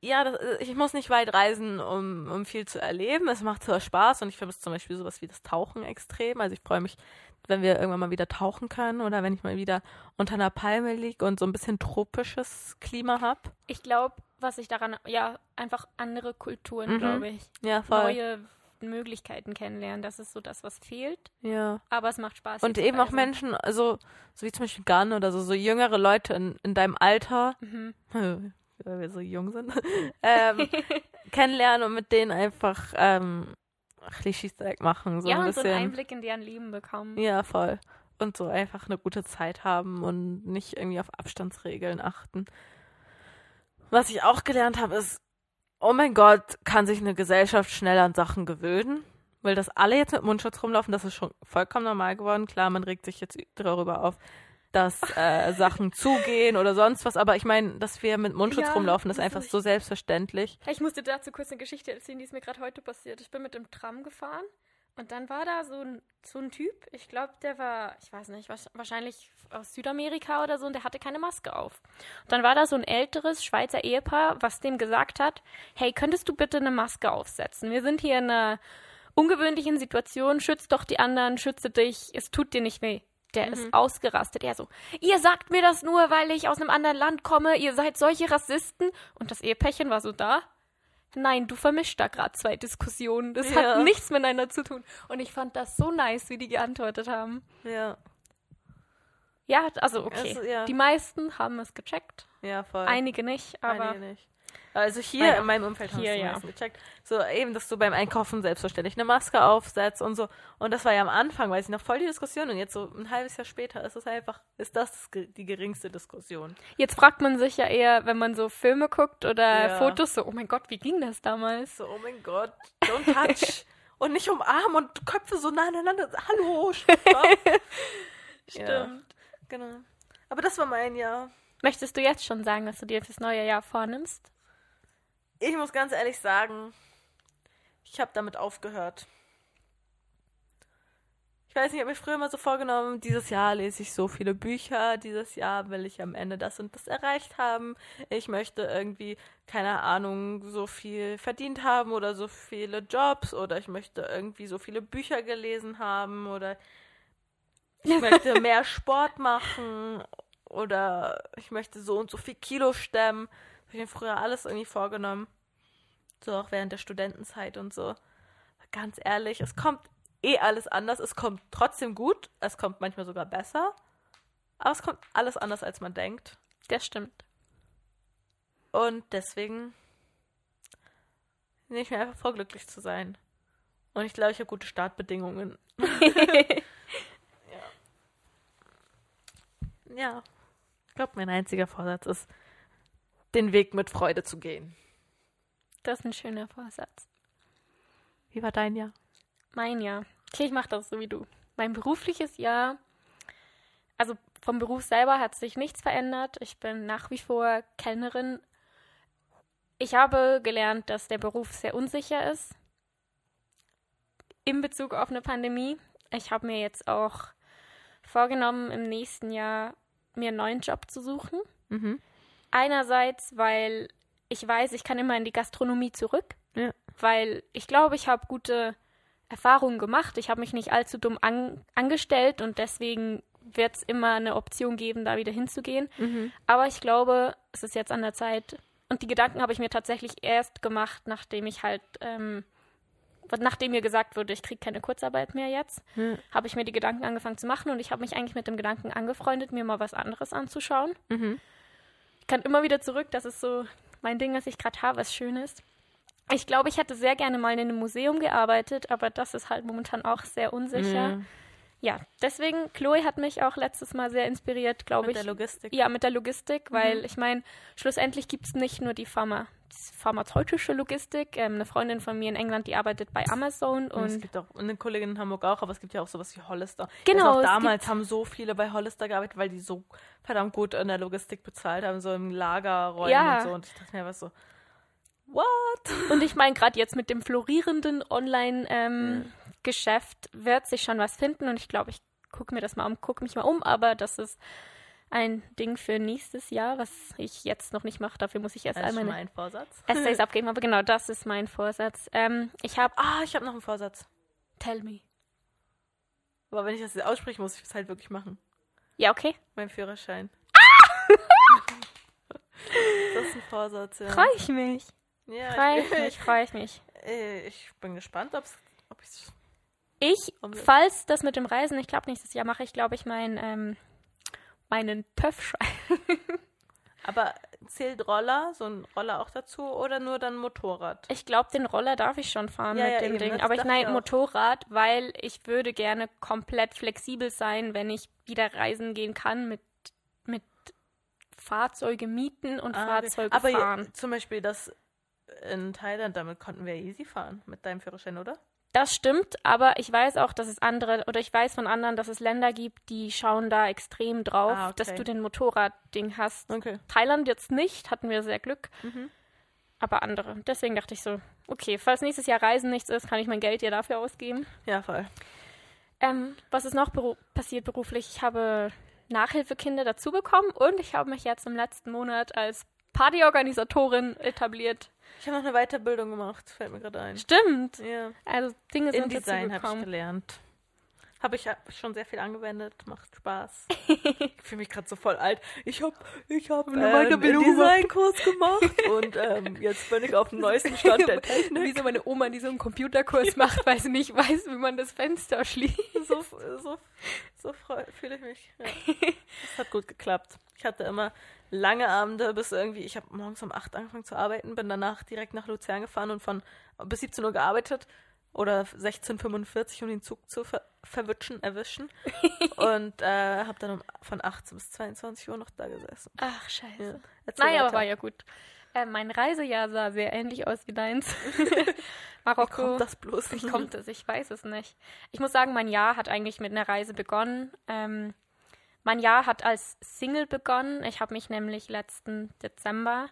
ja, das, ich muss nicht weit reisen, um, um viel zu erleben. Es macht zwar Spaß und ich vermisse zum Beispiel sowas wie das Tauchen extrem. Also ich freue mich, wenn wir irgendwann mal wieder tauchen können oder wenn ich mal wieder unter einer Palme liege und so ein bisschen tropisches Klima habe. Ich glaube, was ich daran, ja, einfach andere Kulturen, Mhm. glaube ich. Ja, voll. Neue Möglichkeiten kennenlernen. Das ist so das, was fehlt. Ja. Aber es macht Spaß. Und eben auch. Menschen, also so wie zum Beispiel Gun oder so, so jüngere Leute in, in deinem Alter, Mhm. weil wir so jung sind, ähm, kennenlernen und mit denen einfach ähm, Klischees-Zeug machen. So ja, ein und so bisschen. einen Einblick in deren Leben bekommen. Ja, voll. Und so einfach eine gute Zeit haben und nicht irgendwie auf Abstandsregeln achten. Was ich auch gelernt habe, ist, oh mein Gott, kann sich eine Gesellschaft schnell an Sachen gewöhnen? Weil das alle jetzt mit Mundschutz rumlaufen, das ist schon vollkommen normal geworden. Klar, man regt sich jetzt darüber auf, dass äh, Sachen zugehen oder sonst was. Aber ich meine, dass wir mit Mundschutz Ja, rumlaufen, ist einfach so selbstverständlich. Ich musste dazu kurz eine Geschichte erzählen, die ist mir gerade heute passiert. Ich bin mit dem Tram gefahren und dann war da so ein, so ein Typ, ich glaube, der war, ich weiß nicht, wahrsch- wahrscheinlich aus Südamerika oder so und der hatte keine Maske auf. Und dann war da so ein älteres Schweizer Ehepaar, was dem gesagt hat, hey, könntest du bitte eine Maske aufsetzen? Wir sind hier in einer ungewöhnlichen Situation, schütz doch die anderen, schütze dich, es tut dir nicht weh. Der ist ausgerastet. Er so, ihr sagt mir das nur, weil ich aus einem anderen Land komme, ihr seid solche Rassisten. Und das Ehepärchen war so da. Nein, du vermischst da gerade zwei Diskussionen. Das Ja. hat nichts miteinander zu tun. Und ich fand das so nice, wie die geantwortet haben. Ja, Ja, also okay. Also, ja. Die meisten haben es gecheckt, ja, voll. einige nicht, aber Einige nicht. Also hier Naja, in meinem Umfeld hier, es die ja. gecheckt. So eben, dass du beim Einkaufen selbstverständlich eine Maske aufsetzt und so. Und das war ja am Anfang, weiß ich noch, voll die Diskussion. Und jetzt so ein halbes Jahr später ist es einfach, ist das, die geringste Diskussion. jetzt fragt man sich ja eher, wenn man so Filme guckt oder Ja. Fotos, so, oh mein Gott, wie ging das damals? So, oh mein Gott, don't touch. und nicht umarmen und Köpfe so nah aneinander. Hallo. Stimmt. Genau. Aber das war mein Jahr. Möchtest du jetzt schon sagen, dass du dir fürs neue Jahr vornimmst? Ich muss ganz ehrlich sagen, ich habe damit aufgehört. Ich weiß nicht, ich habe mir früher immer so vorgenommen, dieses Jahr lese ich so viele Bücher, dieses Jahr will ich am Ende das und das erreicht haben. Ich möchte irgendwie, keine Ahnung, so viel verdient haben oder so viele Jobs oder ich möchte irgendwie so viele Bücher gelesen haben oder ich möchte mehr Sport machen oder ich möchte so und so viel Kilo stemmen. Das habe ich mir früher alles irgendwie vorgenommen. So auch während der Studentenzeit und so. Ganz ehrlich, es kommt eh alles anders. Es kommt trotzdem gut. Es kommt manchmal sogar besser. Aber es kommt alles anders, als man denkt. Das stimmt. Und deswegen nehme ich mir einfach vor, glücklich zu sein. Und ich glaube, ich habe gute Startbedingungen. ja. ja. Ich glaube, mein einziger Vorsatz ist, den Weg mit Freude zu gehen. Das ist ein schöner Vorsatz. Wie war dein Jahr? Mein Jahr. Okay, ich mache das so wie du. Mein berufliches Jahr, also vom Beruf selber hat sich nichts verändert. Ich bin nach wie vor Kellnerin. Ich habe gelernt, dass der Beruf sehr unsicher ist in Bezug auf eine Pandemie. Ich habe mir jetzt auch vorgenommen, im nächsten Jahr mir einen neuen Job zu suchen. Mhm. Einerseits, weil ich weiß, ich kann immer in die Gastronomie zurück, Ja. weil ich glaube, ich habe gute Erfahrungen gemacht. Ich habe mich nicht allzu dumm an angestellt und deswegen wird es immer eine Option geben, da wieder hinzugehen. Mhm. Aber ich glaube, es ist jetzt an der Zeit. Und die Gedanken habe ich mir tatsächlich erst gemacht, nachdem ich halt, ähm, nachdem mir gesagt wurde, ich kriege keine Kurzarbeit mehr jetzt, Ja. habe ich mir die Gedanken angefangen zu machen und ich habe mich eigentlich mit dem Gedanken angefreundet, mir mal was anderes anzuschauen. Mhm. Ich kann immer wieder zurück, das ist so mein Ding, was ich gerade habe, was schön ist. Ich glaube, ich hätte sehr gerne mal in einem Museum gearbeitet, aber das ist halt momentan auch sehr unsicher. Ja. Ja, deswegen, Chloe hat mich auch letztes Mal sehr inspiriert, glaube Mit ich. der Logistik. Ja, mit der Logistik, weil Mhm. ich meine, schlussendlich gibt es nicht nur die Pharma pharmazeutische Logistik. Ähm, eine Freundin von mir in England, die arbeitet bei Amazon Und es gibt auch eine Kollegin in Hamburg auch, aber es gibt ja auch sowas wie Hollister. Genau, Also auch damals haben so viele bei Hollister gearbeitet, weil die so verdammt gut in der Logistik bezahlt haben, so im Lagerräumen Ja. und so. Und ich dachte mir was so, what? Und ich meine, gerade jetzt mit dem florierenden Online-Geschäft wird sich schon was finden und ich glaube, ich gucke mir das mal um, gucke mich mal um, aber das ist ein Ding für nächstes Jahr, was ich jetzt noch nicht mache. Dafür muss ich erst Das ist einmal mein Vorsatz. Essays abgeben, aber genau das ist mein Vorsatz. Ähm, ich habe, Ah, ich habe noch einen Vorsatz. tell me. Aber wenn ich das jetzt ausspreche, muss ich es halt wirklich machen. Ja, okay. Mein Führerschein. das ist ein Vorsatz, ja. Freue ich mich. Ja, Freue ich, ich mich, freue ich mich. äh, ich bin gespannt, ob's, ob ich Ich, Umsetzt. falls das mit dem Reisen, ich glaube, nächstes Jahr mache ich, glaube ich, mein, ähm, meinen Pöffschein. Aber zählt Roller, so ein Roller auch dazu oder nur dann Motorrad? Ich glaube, den Roller darf ich schon fahren Ja, mit ja, dem eben, Ding. Aber ich nein. Motorrad, weil ich würde gerne komplett flexibel sein, wenn ich wieder reisen gehen kann mit, mit Fahrzeuge mieten und Ah, okay. Fahrzeuge Aber fahren. zum Beispiel das in Thailand, damit konnten wir easy fahren mit deinem Führerschein, oder? Das stimmt, aber ich weiß auch, dass es andere, oder ich weiß von anderen, dass es Länder gibt, die schauen da extrem drauf, Ah, okay. dass du den Motorradding hast. Okay. Thailand jetzt nicht, hatten wir sehr Glück, Mhm. aber andere. Deswegen dachte ich so, okay, falls nächstes Jahr Reisen nichts ist, kann ich mein Geld ja dafür ausgeben. Ja, voll. Ähm, was ist noch beru passiert beruflich? Ich habe Nachhilfekinder dazu bekommen und ich habe mich jetzt im letzten Monat als Partyorganisatorin etabliert. Ich habe noch eine Weiterbildung gemacht, fällt mir gerade ein. Stimmt. Ja. Also Dinge sind InDesign habe ich gelernt. Habe ich schon sehr viel angewendet, macht Spaß. ich fühle mich gerade so voll alt. Ich habe ich hab, Eine ähm, Weiterbildung einen Designkurs gemacht und ähm, jetzt bin ich auf dem neuesten Stand der Technik. Wie so meine Oma, die so einen Computerkurs macht, weil sie nicht weiß, wie man das Fenster schließt. so, so, so fühle ich mich. Ja. Das hat gut geklappt. Ich hatte immer lange Abende bis irgendwie, ich habe morgens um 8 angefangen zu arbeiten, bin danach direkt nach Luzern gefahren und von bis 17 Uhr gearbeitet oder 16.45 um den Zug zu ver verwitschen, erwischen. und äh, habe dann um, von 18 bis 22 Uhr noch da gesessen. Ach, scheiße. Ja. Naja, aber war ja gut. Äh, mein Reisejahr sah sehr ähnlich aus wie deins. Wie Marokko. kommt das bloß? Wie kommt es? Ich weiß es nicht. Ich muss sagen, mein Jahr hat eigentlich mit einer Reise begonnen. Ähm, mein Jahr hat als Single begonnen. Ich habe mich nämlich letzten Dezember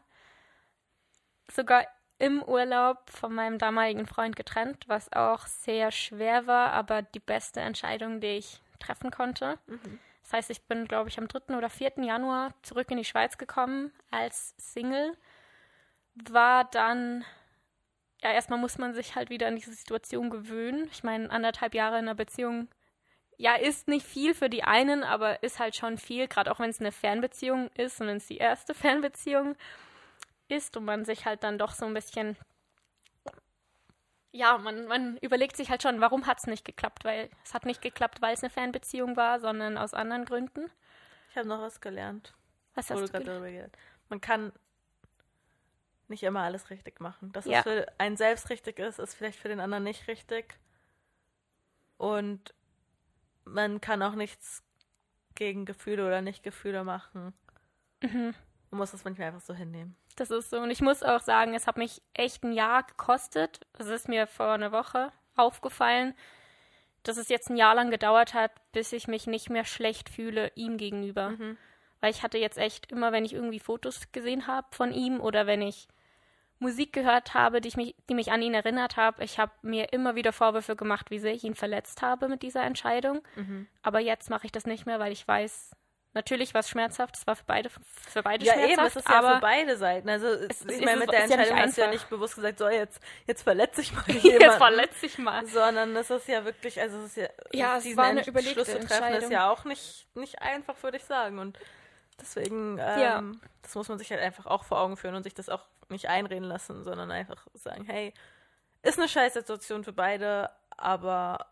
sogar im Urlaub von meinem damaligen Freund getrennt, was auch sehr schwer war, aber die beste Entscheidung, die ich treffen konnte. Das heißt, ich bin, glaube ich, am 3. oder 4. Januar zurück in die Schweiz gekommen als Single. War dann, ja, erstmal muss man sich halt wieder an diese Situation gewöhnen. Ich meine, anderthalb Jahre in einer Beziehung, ja, ist nicht viel für die einen, aber ist halt schon viel, gerade auch wenn es eine Fernbeziehung ist und wenn es die erste Fernbeziehung ist und man sich halt dann doch so ein bisschen ja, man, man überlegt sich halt schon, warum hat es nicht geklappt? Weil es hat nicht geklappt, weil es eine Fernbeziehung war, sondern aus anderen Gründen. Ich habe noch was gelernt. Was hast du gelernt? darüber geredet. Man kann nicht immer alles richtig machen. Dass Ja. es für einen selbst richtig ist, ist vielleicht für den anderen nicht richtig. Und man kann auch nichts gegen Gefühle oder Nicht-Gefühle machen. Mhm. Man muss das manchmal einfach so hinnehmen. Das ist so. Und ich muss auch sagen, es hat mich echt ein Jahr gekostet. Es ist mir vor einer Woche aufgefallen, dass es jetzt ein Jahr lang gedauert hat, bis ich mich nicht mehr schlecht fühle ihm gegenüber. Weil ich hatte jetzt echt immer, wenn ich irgendwie Fotos gesehen habe von ihm oder wenn ich Musik gehört habe, die, ich mich, die mich an ihn erinnert habe, ich habe mir immer wieder Vorwürfe gemacht, wie sehr ich ihn verletzt habe mit dieser Entscheidung. Aber jetzt mache ich das nicht mehr, weil ich weiß, natürlich war es schmerzhaft, es war für beide, für beide Ja, schmerzhaft, eben, es ist ja für beide Seiten. Also, es, ich ist- meine, mit der ist ja Entscheidung hast du ja nicht bewusst gesagt, so, jetzt, jetzt verletze ich mal jetzt jemanden. verletze ich mal. Sondern das ist ja wirklich, also es ist ja, Ja, es war eine überlegte zu treffen, ist Entscheidung. ja auch nicht, nicht einfach, würde ich sagen. Und deswegen, ähm, Ja. das muss man sich halt einfach auch vor Augen führen und sich das auch nicht einreden lassen, sondern einfach sagen, hey, ist eine scheiß Situation für beide, aber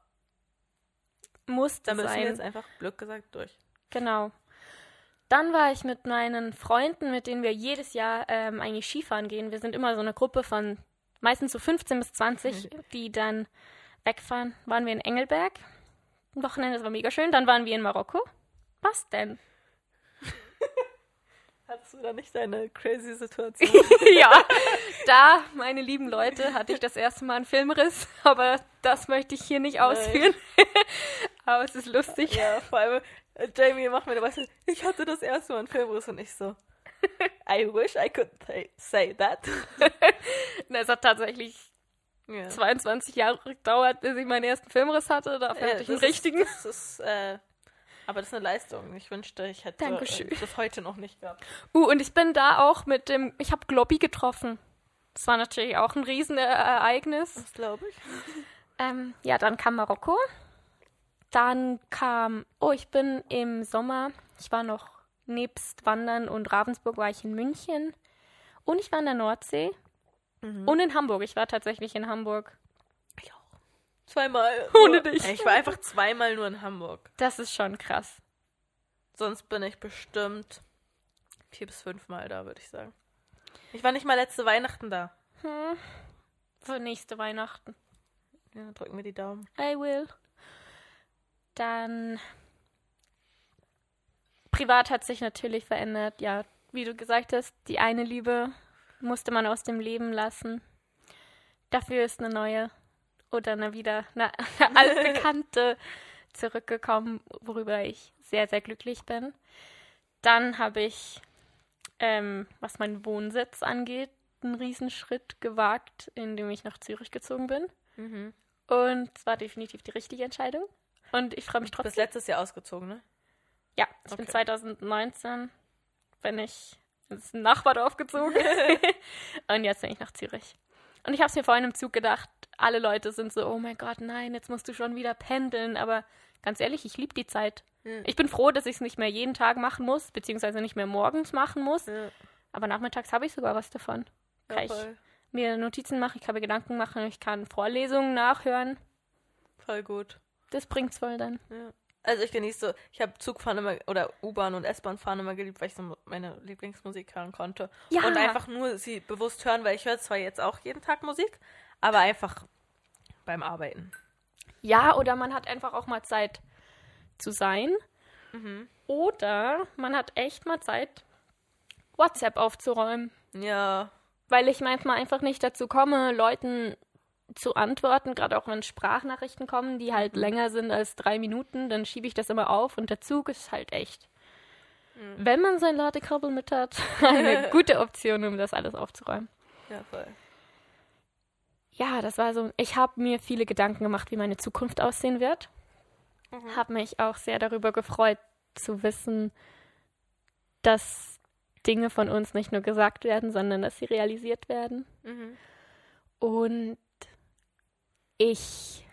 Musste da müssen sein. wir jetzt einfach, blöd gesagt, durch. Genau. Dann war ich mit meinen Freunden, mit denen wir jedes Jahr ähm, eigentlich Skifahren gehen. Wir sind immer so eine Gruppe von meistens so 15 bis 20, die dann wegfahren. Waren wir in Engelberg. Ein Wochenende, das war mega schön. Dann waren wir in Marokko. Was denn? Hattest du da nicht deine crazy Situation? ja, da, meine lieben Leute, hatte ich das erste Mal einen Filmriss, aber das möchte ich hier nicht ausführen. aber es ist lustig. Ja, vor allem, äh, Jamie macht mir dabei, ich hatte das erste Mal einen Filmriss und ich so, I wish I could say- that. Und Es hat tatsächlich Ja. 22 Jahre gedauert, bis ich meinen ersten Filmriss hatte. Dafür hatte ich einen richtigen. Ist, das ist, äh, aber das ist eine Leistung. Ich wünschte, ich hätte Dankeschön. das heute noch nicht gehabt. Uh, und ich bin da auch mit dem, ich habe Globby getroffen. Das war natürlich auch ein Riesenereignis. Das glaube ich. Ähm, ja, dann kam Marokko. Dann kam, oh, ich bin im Sommer, ich war noch nebst Wandern und Ravensburg war ich in München. Und ich war in der Nordsee. Und in Hamburg. Ich war tatsächlich in Hamburg. Zweimal. Ohne nur. dich. Ich war einfach zweimal nur in Hamburg. Das ist schon krass. Sonst bin ich bestimmt vier bis fünf Mal da, würde ich sagen. Ich war nicht mal letzte Weihnachten da. Für nächste Weihnachten. Ja, drücken wir die Daumen. I will. Dann. Privat hat sich natürlich verändert. Ja, wie du gesagt hast, die eine Liebe musste man aus dem Leben lassen. Dafür ist eine neue oder eine wieder eine, eine altbekannte zurückgekommen, worüber ich sehr, sehr glücklich bin. Dann habe ich, ähm, was meinen Wohnsitz angeht, einen Riesenschritt gewagt, indem ich nach Zürich gezogen bin. Und es war definitiv die richtige Entscheidung. Und ich freue mich Du bist trotzdem. letztes Jahr ausgezogen, ne? Ja, ich bin Okay. 2019, bin ich ins Nachbardorf gezogen. und jetzt bin ich nach Zürich. Und ich habe es mir vorhin im Zug gedacht, alle Leute sind so, oh mein Gott, nein, jetzt musst du schon wieder pendeln. Aber ganz ehrlich, ich liebe die Zeit. Ja. Ich bin froh, dass ich es nicht mehr jeden Tag machen muss, beziehungsweise nicht mehr morgens machen muss. Ja, Aber nachmittags habe ich sogar was davon. ja Kann ich mir Notizen machen, ich kann mir Gedanken machen, ich kann Vorlesungen nachhören. voll gut. Das bringt's voll dann. Ja. Also ich genieße so, ich habe Zugfahren immer oder U-Bahn und S-Bahn fahren immer geliebt, weil ich so meine Lieblingsmusik hören konnte. Ja. Und einfach nur sie bewusst hören, weil ich höre zwar jetzt auch jeden Tag Musik, aber einfach beim Arbeiten. Ja, oder man hat einfach auch mal Zeit zu sein. Oder man hat echt mal Zeit, WhatsApp aufzuräumen. Ja, Weil ich manchmal einfach nicht dazu komme, Leuten zu antworten, gerade auch wenn Sprachnachrichten kommen, die halt länger sind als drei Minuten, dann schiebe ich das immer auf und der Zug ist halt echt, wenn man sein Ladekabel mit hat, eine gute Option, um das alles aufzuräumen. ja voll. ja, das war so, ich habe mir viele Gedanken gemacht, wie meine Zukunft aussehen wird. Mhm. Habe mich auch sehr darüber gefreut, zu wissen, dass Dinge von uns nicht nur gesagt werden, sondern dass sie realisiert werden. Mhm. Und ich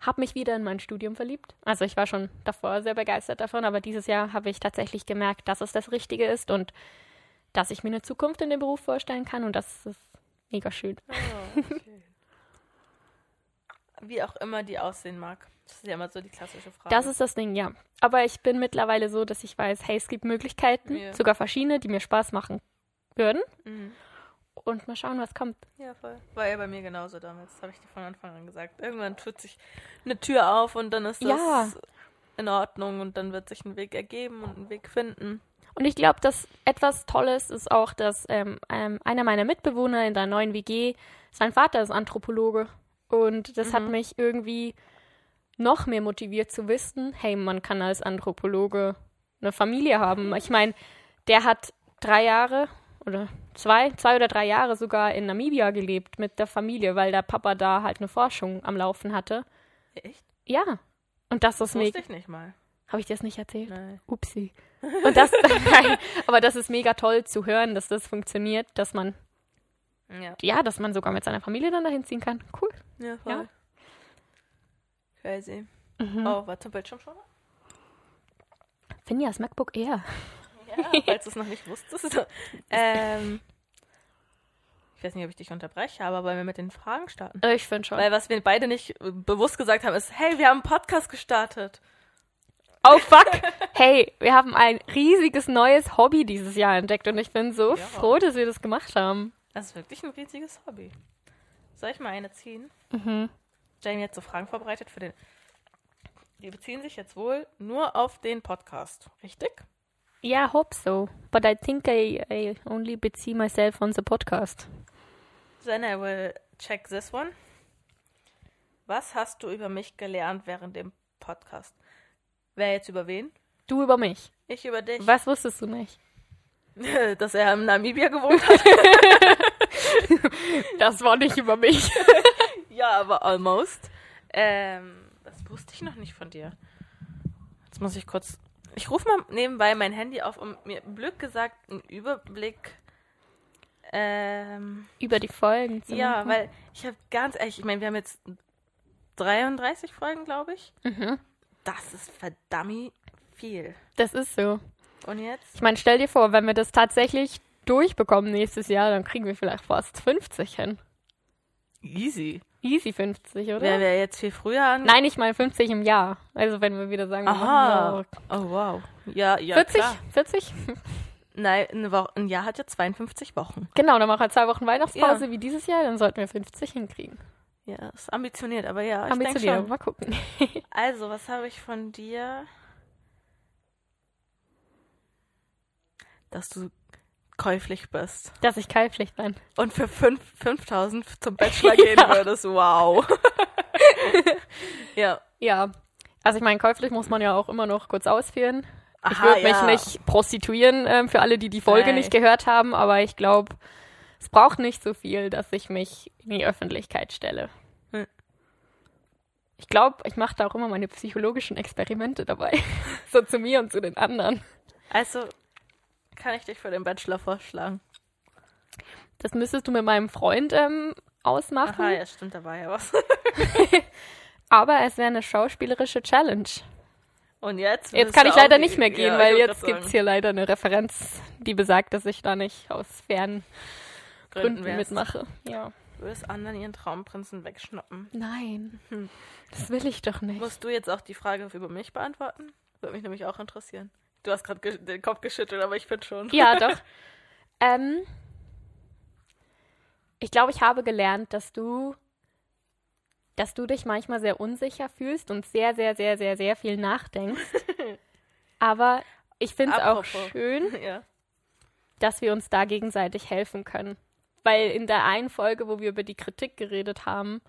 habe mich wieder in mein Studium verliebt. Also ich war schon davor sehr begeistert davon, aber dieses Jahr habe ich tatsächlich gemerkt, dass es das Richtige ist und dass ich mir eine Zukunft in dem Beruf vorstellen kann und das ist mega schön. Oh, okay. Wie auch immer die aussehen mag. Das ist ja immer so die klassische Frage. Das ist das Ding, ja. Aber ich bin mittlerweile so, dass ich weiß, hey, es gibt Möglichkeiten, Ja. sogar verschiedene, die mir Spaß machen würden. Mhm. Und mal schauen, was kommt. Ja, voll. War ja bei mir genauso damals. Habe ich dir von Anfang an gesagt. Irgendwann tut sich eine Tür auf und dann ist das Ja. in Ordnung und dann wird sich ein Weg ergeben und einen Weg finden. Und ich glaube, dass etwas Tolles ist auch, dass ähm, ähm, einer meiner Mitbewohner in der neuen WG, sein Vater ist Anthropologe. Und das hat Mhm. mich irgendwie noch mehr motiviert zu wissen, hey, man kann als Anthropologe eine Familie haben. Ich meine, der hat drei Jahre oder zwei, zwei oder drei Jahre sogar in Namibia gelebt mit der Familie, weil der Papa da halt eine Forschung am Laufen hatte. Echt? Ja. Und das ist mega. ich nicht mal. Habe ich dir das nicht erzählt? Nein. Upsi. Und das, nein, aber das ist mega toll zu hören, dass das funktioniert, dass man, Ja. ja, dass man sogar mit seiner Familie dann dahin ziehen kann. Cool. Ja, voll. Ja. Crazy. Mhm. Oh, war zum Bildschirm schon? Finjas MacBook Air. Ja, falls du es noch nicht wusstest. ähm, ich weiß nicht, ob ich dich unterbreche, aber wollen wir mit den Fragen starten? Ich finde schon. Weil was wir beide nicht äh, bewusst gesagt haben, ist, hey, wir haben einen Podcast gestartet. Oh fuck! Hey, wir haben ein riesiges neues Hobby dieses Jahr entdeckt und ich bin so Ja. froh, dass wir das gemacht haben. Das ist wirklich ein riesiges Hobby. Soll ich mal eine ziehen? Mhm. Jamie hat so Fragen vorbereitet für den. Die beziehen sich jetzt wohl nur auf den Podcast, richtig? Yeah, I hope so. But I think I, I only beziehe myself on the podcast. Then I will check this one. Was hast du über mich gelernt während dem Podcast? Wer jetzt über wen? Du über mich. Ich über dich. Was wusstest du nicht? Dass er in Namibia gewohnt hat. Das war nicht über mich. ja, aber almost. Ähm, das wusste ich noch nicht von dir. Jetzt muss ich kurz. Ich rufe mal nebenbei mein Handy auf, um mir blöd gesagt einen Überblick. Ähm, über die Folgen zu ja, machen. weil ich habe ganz ehrlich, ich meine, wir haben jetzt 33 Folgen, glaube ich. Mhm. Das ist verdammt viel. Das ist so. Und jetzt? Ich meine, stell dir vor, wenn wir das tatsächlich durchbekommen nächstes Jahr, dann kriegen wir vielleicht fast 50 hin. Easy. Easy 50, oder? Wären wir jetzt viel früher an. Nein, ich meine 50 im Jahr. Also wenn wir wieder sagen, wir Aha. machen Oh, wow. Ja, ja. so 40, Klar. 40? Nein, eine Woche, ein Jahr hat ja 52 Wochen. Genau, dann machen wir zwei Wochen Weihnachtspause wie dieses Jahr, dann sollten wir 50 hinkriegen. Ja, ist ambitioniert, aber ja, ich denke Ambitioniert, schon. mal gucken. Also, was habe ich von dir? Dass du käuflich bist. Dass ich Keilpflicht bin. Und für fünf- 5000 zum Bachelor gehen Ja. würdest. Wow. ja. Ja. Also ich meine, käuflich muss man ja auch immer noch kurz ausführen. ich würde mich ja. nicht prostituieren, ähm, für alle, die die Folge Nein. nicht gehört haben, aber ich glaube, es braucht nicht so viel, dass ich mich in die Öffentlichkeit stelle. Hm. Ich glaube, ich mache da auch immer meine psychologischen Experimente dabei. so zu mir und zu den anderen. Also, kann ich dich für den Bachelor vorschlagen? Das müsstest du mit meinem Freund ähm, ausmachen, Aha, ja, stimmt, da war ja was. aber es wäre eine schauspielerische Challenge. Und jetzt? Jetzt kann ich leider nicht mehr gehen, Ja, weil jetzt gibt's sagen, hier leider eine Referenz, die besagt, dass ich da nicht aus fairen Gründen wärst. mitmache. Ja. Du würdest anderen ihren Traumprinzen wegschnappen. Nein, Hm. das will ich doch nicht. Musst du jetzt auch die Frage über mich beantworten? Würde mich nämlich auch interessieren. Du hast gerade den Kopf geschüttelt, aber ich bin schon. Ja, doch. ähm, ich glaube, ich habe gelernt, dass du, dass du dich manchmal sehr unsicher fühlst und sehr, sehr, sehr, sehr, sehr viel nachdenkst. Aber ich finde es auch schön, ja. dass wir uns da gegenseitig helfen können. Weil in der einen Folge, wo wir über die Kritik geredet haben,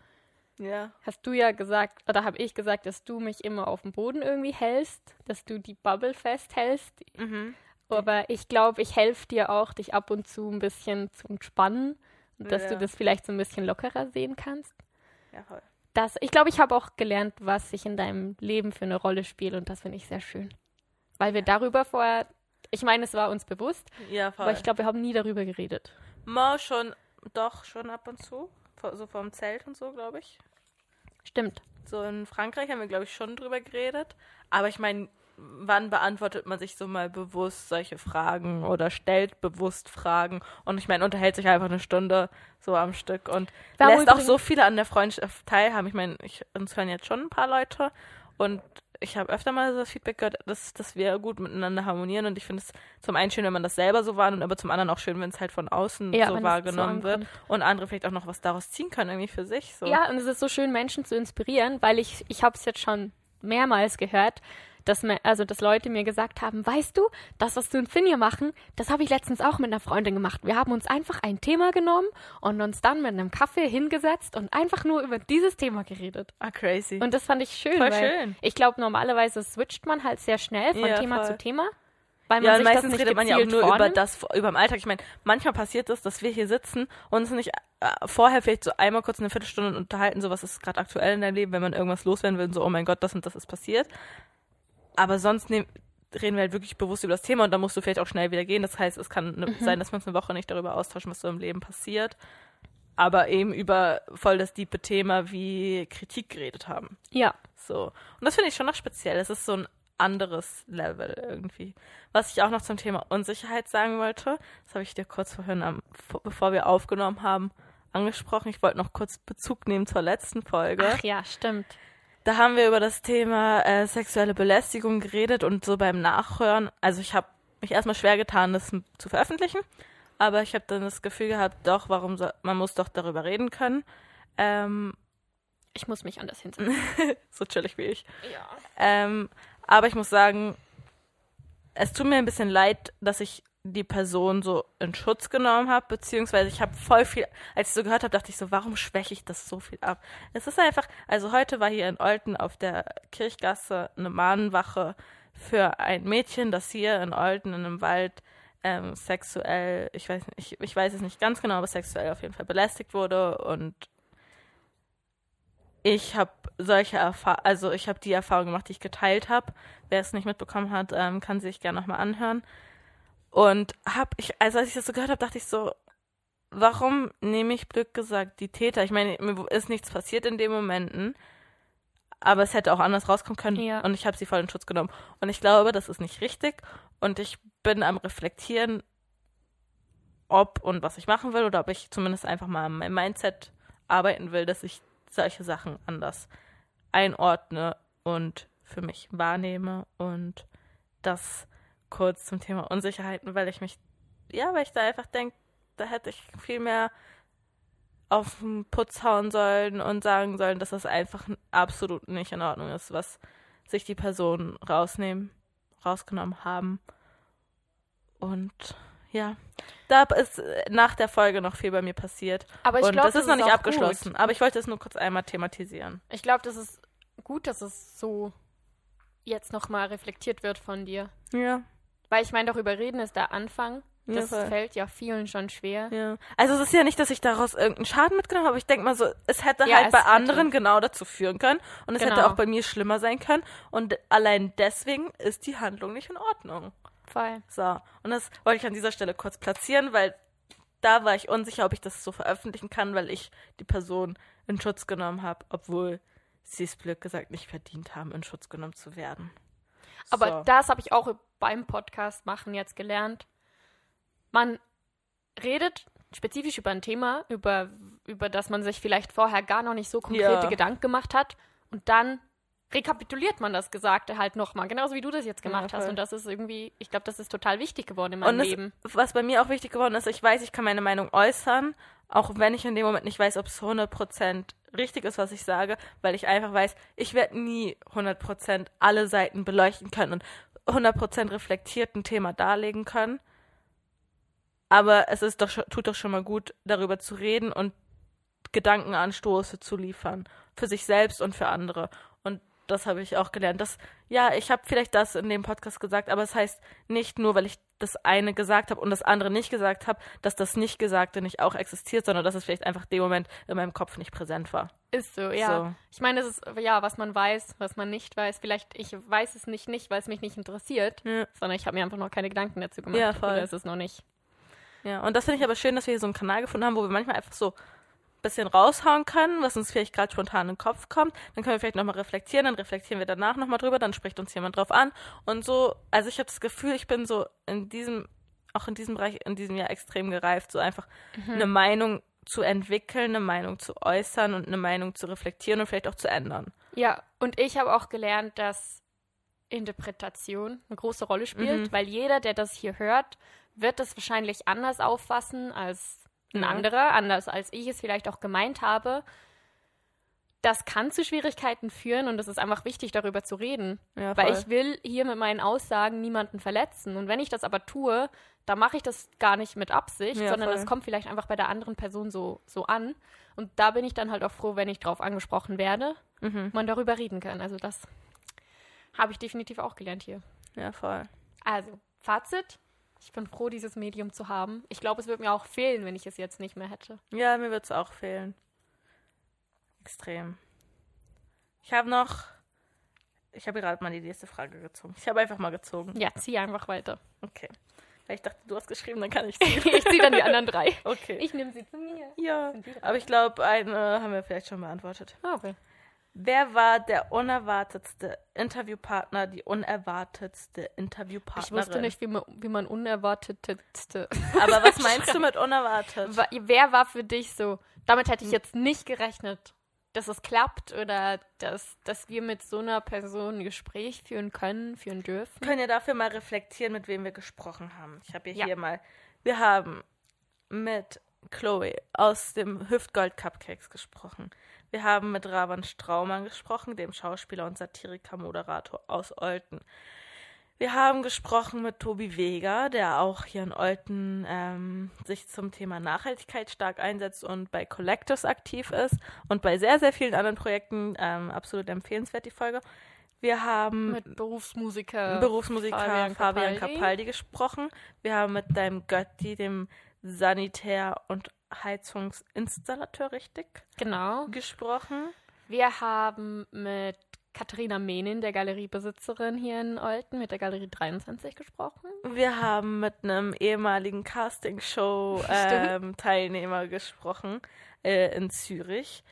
Ja. hast du ja gesagt, oder habe ich gesagt, dass du mich immer auf dem Boden irgendwie hältst, dass du die Bubble festhältst. Mhm. Aber ich glaube, ich helfe dir auch, dich ab und zu ein bisschen zu entspannen dass Ja. du das vielleicht so ein bisschen lockerer sehen kannst. Ja, voll. Das, ich glaube, ich habe auch gelernt, was sich in deinem Leben für eine Rolle spielt und das finde ich sehr schön. Weil wir darüber vorher, ich meine, es war uns bewusst, Ja, voll. aber ich glaube, wir haben nie darüber geredet. Mal schon, doch, schon ab und zu. Vor- So vom Zelt und so, glaube ich. Stimmt. So in Frankreich haben wir, glaube ich, schon drüber geredet. Aber ich meine, wann beantwortet man sich so mal bewusst solche Fragen oder stellt bewusst Fragen? Und ich meine, unterhält sich einfach eine Stunde so am Stück und haben lässt auch so viele an der Freundschaft teilhaben. Ich meine, ich, uns hören jetzt schon ein paar Leute und ich habe öfter mal so das Feedback gehört, dass, dass wir gut miteinander harmonieren und ich finde es zum einen schön, wenn man das selber so wahrnimmt, aber zum anderen auch schön, wenn es halt von außen Ja, so es so wahrgenommen wird und andere vielleicht auch noch was daraus ziehen können, irgendwie für sich. So. Ja, und es ist so schön, Menschen zu inspirieren, weil ich, ich habe es jetzt schon mehrmals gehört, dass, mir, also, dass Leute mir gesagt haben, weißt du, das, was du und Finja machen, das habe ich letztens auch mit einer Freundin gemacht. Wir haben uns einfach ein Thema genommen und uns dann mit einem Kaffee hingesetzt und einfach nur über dieses Thema geredet. Ah, crazy. Und das fand ich schön, Voll weil schön. ich glaube, normalerweise switcht man halt sehr schnell von Ja, Thema voll. zu Thema. Weil man Ja, das meistens nicht redet man ja auch nur über das, über den Alltag. Ich meine, manchmal passiert es, dass wir hier sitzen und uns nicht äh, vorher vielleicht so einmal kurz eine Viertelstunde unterhalten, so was ist gerade aktuell in deinem Leben, wenn man irgendwas loswerden will, so, oh mein Gott, das und das ist passiert. Aber sonst nehm, reden wir halt wirklich bewusst über das Thema und dann musst du vielleicht auch schnell wieder gehen. Das heißt, es kann Mhm. ne, sein, dass wir uns eine Woche nicht darüber austauschen, was so im Leben passiert. Aber eben über voll das diepe Thema wie Kritik geredet haben. Ja, So. Und das finde ich schon noch speziell. Es ist so ein anderes Level irgendwie. Was ich auch noch zum Thema Unsicherheit sagen wollte, das habe ich dir kurz vorhin, am, vor- bevor wir aufgenommen haben, angesprochen. Ich wollte noch kurz Bezug nehmen zur letzten Folge. ach ja, stimmt. Da haben wir über das Thema äh, sexuelle Belästigung geredet und so beim Nachhören. Also ich habe mich erstmal schwer getan, das zu veröffentlichen. Aber ich habe dann das Gefühl gehabt, doch, warum soll, man muss doch darüber reden können. Ähm, Ich muss mich anders hinsetzen. so chillig wie ich. ja. Ähm, aber ich muss sagen, es tut mir ein bisschen leid, dass ich die Person so in Schutz genommen habe, beziehungsweise ich habe voll viel, als ich so gehört habe, dachte ich so, warum schwäche ich das so viel ab? Es ist einfach, also heute war hier in Olten auf der Kirchgasse eine Mahnwache für ein Mädchen, das hier in Olten in einem Wald ähm, sexuell, ich weiß ich, ich weiß es nicht ganz genau, aber sexuell auf jeden Fall belästigt wurde und ich habe solche Erfahrungen, also ich habe die Erfahrung gemacht, die ich geteilt habe. Wer es nicht mitbekommen hat, ähm, kann sich gerne nochmal anhören. Und hab ich, also als ich das so gehört habe, dachte ich so, warum nehme ich Glück gesagt die Täter? Ich meine, mir ist nichts passiert in den Momenten, aber es hätte auch anders rauskommen können Ja. und ich habe sie voll in Schutz genommen. Und ich glaube, das ist nicht richtig und ich bin am reflektieren, ob und was ich machen will oder ob ich zumindest einfach mal an meinem Mindset arbeiten will, dass ich solche Sachen anders einordne und für mich wahrnehme und das kurz zum Thema Unsicherheiten, weil ich mich, ja, weil ich da einfach denke, da hätte ich viel mehr auf den Putz hauen sollen und sagen sollen, dass das einfach absolut nicht in Ordnung ist, was sich die Personen rausnehmen, rausgenommen haben. Und ja, da ist äh, nach der Folge noch viel bei mir passiert. Aber ich glaube, das ist noch nicht abgeschlossen. Gut. Aber ich wollte es nur kurz einmal thematisieren. Ich glaube, das ist gut, dass es so jetzt nochmal reflektiert wird von dir. Ja. Weil ich meine, darüber reden ist der Anfang. Das ja, fällt ja vielen schon schwer. Ja. Also es ist ja nicht, dass ich daraus irgendeinen Schaden mitgenommen habe, aber ich denke mal so, es hätte Ja, halt es bei hätte. anderen genau dazu führen können und es hätte Genau. auch bei mir schlimmer sein können und allein deswegen ist die Handlung nicht in Ordnung. Voll. So, und das wollte ich an dieser Stelle kurz platzieren, weil da war ich unsicher, ob ich das so veröffentlichen kann, weil ich die Person in Schutz genommen habe, obwohl sie es blöd gesagt nicht verdient haben, in Schutz genommen zu werden. Aber so. das habe ich auch beim Podcast machen jetzt gelernt. Man redet spezifisch über ein Thema, über, über das man sich vielleicht vorher gar noch nicht so konkrete Ja. Gedanken gemacht hat. Und dann rekapituliert man das Gesagte halt nochmal, genauso wie du das jetzt gemacht Ja, hast. Und das ist irgendwie, ich glaube, das ist total wichtig geworden in meinem Und Leben. es, was bei mir auch wichtig geworden ist, ich weiß, ich kann meine Meinung äußern, auch wenn ich in dem Moment nicht weiß, ob es 100% richtig ist, was ich sage, weil ich einfach weiß, ich werde nie 100% alle Seiten beleuchten können und 100% reflektiert ein Thema darlegen können. Aber es ist doch, tut doch schon mal gut, darüber zu reden und Gedankenanstöße zu liefern. Für sich selbst und für andere. Und das habe ich auch gelernt. Das, ja, ich habe vielleicht das in dem Podcast gesagt, aber es heißt nicht nur, weil ich das eine gesagt habe und das andere nicht gesagt habe, dass das nicht Gesagte nicht auch existiert, sondern dass es vielleicht einfach dem Moment in meinem Kopf nicht präsent war. Ist so, ja. So. Ich meine, es ist ja, was man weiß, was man nicht weiß. Vielleicht, ich weiß es nicht, nicht, weil es mich nicht interessiert, Ja. sondern ich habe mir einfach noch keine Gedanken dazu gemacht. Ja, voll. Oder ist es noch nicht. Ja, und das finde ich aber schön, dass wir hier so einen Kanal gefunden haben, wo wir manchmal einfach so bisschen raushauen können, was uns vielleicht gerade spontan in den Kopf kommt. Dann können wir vielleicht nochmal reflektieren, dann reflektieren wir danach nochmal drüber, dann spricht uns jemand drauf an. Und so, also ich habe das Gefühl, ich bin so in diesem, auch in diesem Bereich, in diesem Jahr extrem gereift, so einfach eine Meinung zu entwickeln, eine Meinung zu äußern und eine Meinung zu reflektieren und vielleicht auch zu ändern. Ja, und ich habe auch gelernt, dass Interpretation eine große Rolle spielt, weil jeder, der das hier hört, wird das wahrscheinlich anders auffassen als ein Ja. anderer, anders als ich es vielleicht auch gemeint habe. Das kann zu Schwierigkeiten führen und es ist einfach wichtig, darüber zu reden. Ja, weil ich will hier mit meinen Aussagen niemanden verletzen. Und wenn ich das aber tue, dann mache ich das gar nicht mit Absicht, Ja, sondern voll. es kommt vielleicht einfach bei der anderen Person so, so an. Und da bin ich dann halt auch froh, wenn ich drauf angesprochen werde, Mhm. man darüber reden kann. Also das habe ich definitiv auch gelernt hier. Ja, voll. Also, Fazit. Ich bin froh, dieses Medium zu haben. Ich glaube, es würde mir auch fehlen, wenn ich es jetzt nicht mehr hätte. Ja, mir wird es auch fehlen. Extrem. Ich habe noch. Ich habe gerade mal die nächste Frage gezogen. Ich habe einfach mal gezogen. Ja, zieh einfach weiter. Okay. Weil ich dachte, du hast geschrieben, dann kann ich ziehen. ich ziehe dann die anderen drei. Okay. Ich nehme sie zu mir. ja. Aber ich glaube, eine haben wir vielleicht schon beantwortet. Ah, okay. Wer war der unerwartetste Interviewpartner, die unerwartetste Interviewpartnerin? Ich wusste nicht, wie man, wie man unerwartetste. Aber was meinst du mit unerwartet? Wa- Wer war für dich so? Damit hätte ich jetzt nicht gerechnet, dass es klappt oder dass, dass wir mit so einer Person ein Gespräch führen können, führen dürfen. Wir können ja dafür mal reflektieren, mit wem wir gesprochen haben. Ich habe ja Ja. hier mal. Wir haben mit Chloe aus dem Hüftgold Cupcakes gesprochen. Wir haben mit Raban Straumann gesprochen, dem Schauspieler und Satiriker-Moderator aus Olten. Wir haben gesprochen mit Tobi Vega, der auch hier in Olten ähm, sich zum Thema Nachhaltigkeit stark einsetzt und bei Collectors aktiv ist und bei sehr, sehr vielen anderen Projekten ähm, absolut empfehlenswert, die Folge. Wir haben Mit Berufsmusiker. Berufsmusiker Fabian, Fabian Capaldi. Capaldi. gesprochen. Wir haben mit deinem Götti, dem Sanitär- und Heizungsinstallateur, richtig, Genau. gesprochen. Wir haben mit Katharina Menin, der Galeriebesitzerin hier in Olten, mit der Galerie 23 gesprochen. Wir haben mit einem ehemaligen Castingshow-Teilnehmer gesprochen äh, in Zürich,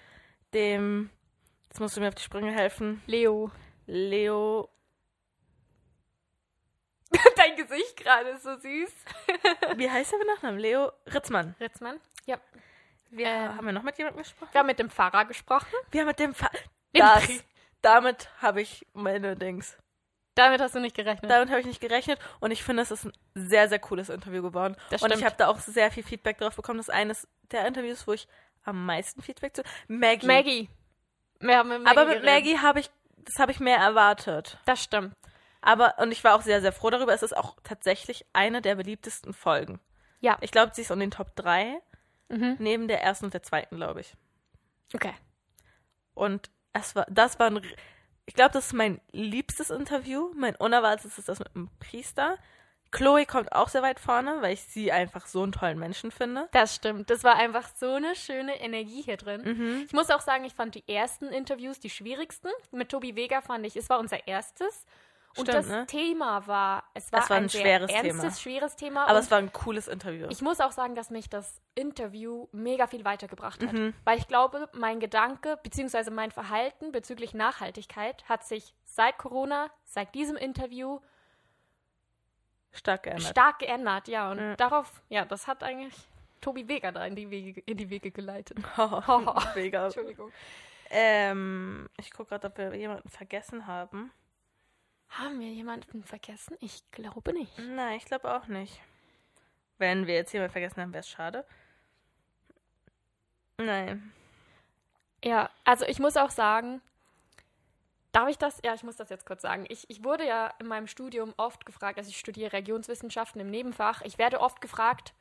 dem, jetzt musst du mir auf die Sprünge helfen, Leo. Leo, Dein Gesicht gerade ist so süß. wie heißt er mit Nachnamen? Leo Ritzmann. Ritzmann? Ja. Wir, Ähm. haben wir noch mit jemandem gesprochen? Wir haben mit dem Pfarrer gesprochen. Wir haben mit dem Fa Dem das, damit habe ich meine Dings. Damit hast du nicht gerechnet. Damit habe ich nicht gerechnet und ich finde, es ist ein sehr, sehr cooles Interview geworden. Das und ich habe da auch sehr viel Feedback drauf bekommen. Das ist eines der Interviews, wo ich am meisten Feedback zu. Maggie. Maggie. Wir haben mit Maggie Aber mit geredet. Maggie habe ich, das habe ich mehr erwartet. Das stimmt. Aber, und ich war auch sehr, sehr froh darüber. Es ist auch tatsächlich eine der beliebtesten Folgen. Ja. Ich glaube, sie ist in den Top 3, Mhm. neben der ersten und der zweiten, glaube ich. Okay. Und es war, das war ein, ich glaube, das ist mein liebstes Interview. Mein unerwartetes ist das mit dem Priester. Chloe kommt auch sehr weit vorne, weil ich sie einfach so einen tollen Menschen finde. Das stimmt. Das war einfach so eine schöne Energie hier drin. Mhm. Ich muss auch sagen, ich fand die ersten Interviews die schwierigsten. Mit Tobi Vega fand ich, es war unser erstes. Und Stimmt, das ne? Thema war, es war, Es war ein sehr schweres ernstes, Thema. schweres Thema. Aber und es war ein cooles Interview. ich muss auch sagen, dass mich das Interview mega viel weitergebracht hat. Mhm. Weil ich glaube, mein Gedanke bzw. mein Verhalten bezüglich Nachhaltigkeit hat sich seit Corona, seit diesem Interview Stark geändert. stark geändert. Ja, und Ja. darauf, ja, das hat eigentlich Tobi Vega da in die Wege, in die Wege geleitet. Mega. Entschuldigung. Ähm, ich gucke gerade, ob wir jemanden vergessen haben. Haben wir jemanden vergessen? Ich glaube nicht. Nein, ich glaube auch nicht. Wenn wir jetzt jemanden vergessen haben, wäre es schade. Nein. Ja, also ich muss auch sagen, darf ich das? Ja, ich muss das jetzt kurz sagen. Ich, ich wurde ja in meinem Studium oft gefragt, also ich studiere Religionswissenschaften im Nebenfach, ich werde oft gefragt,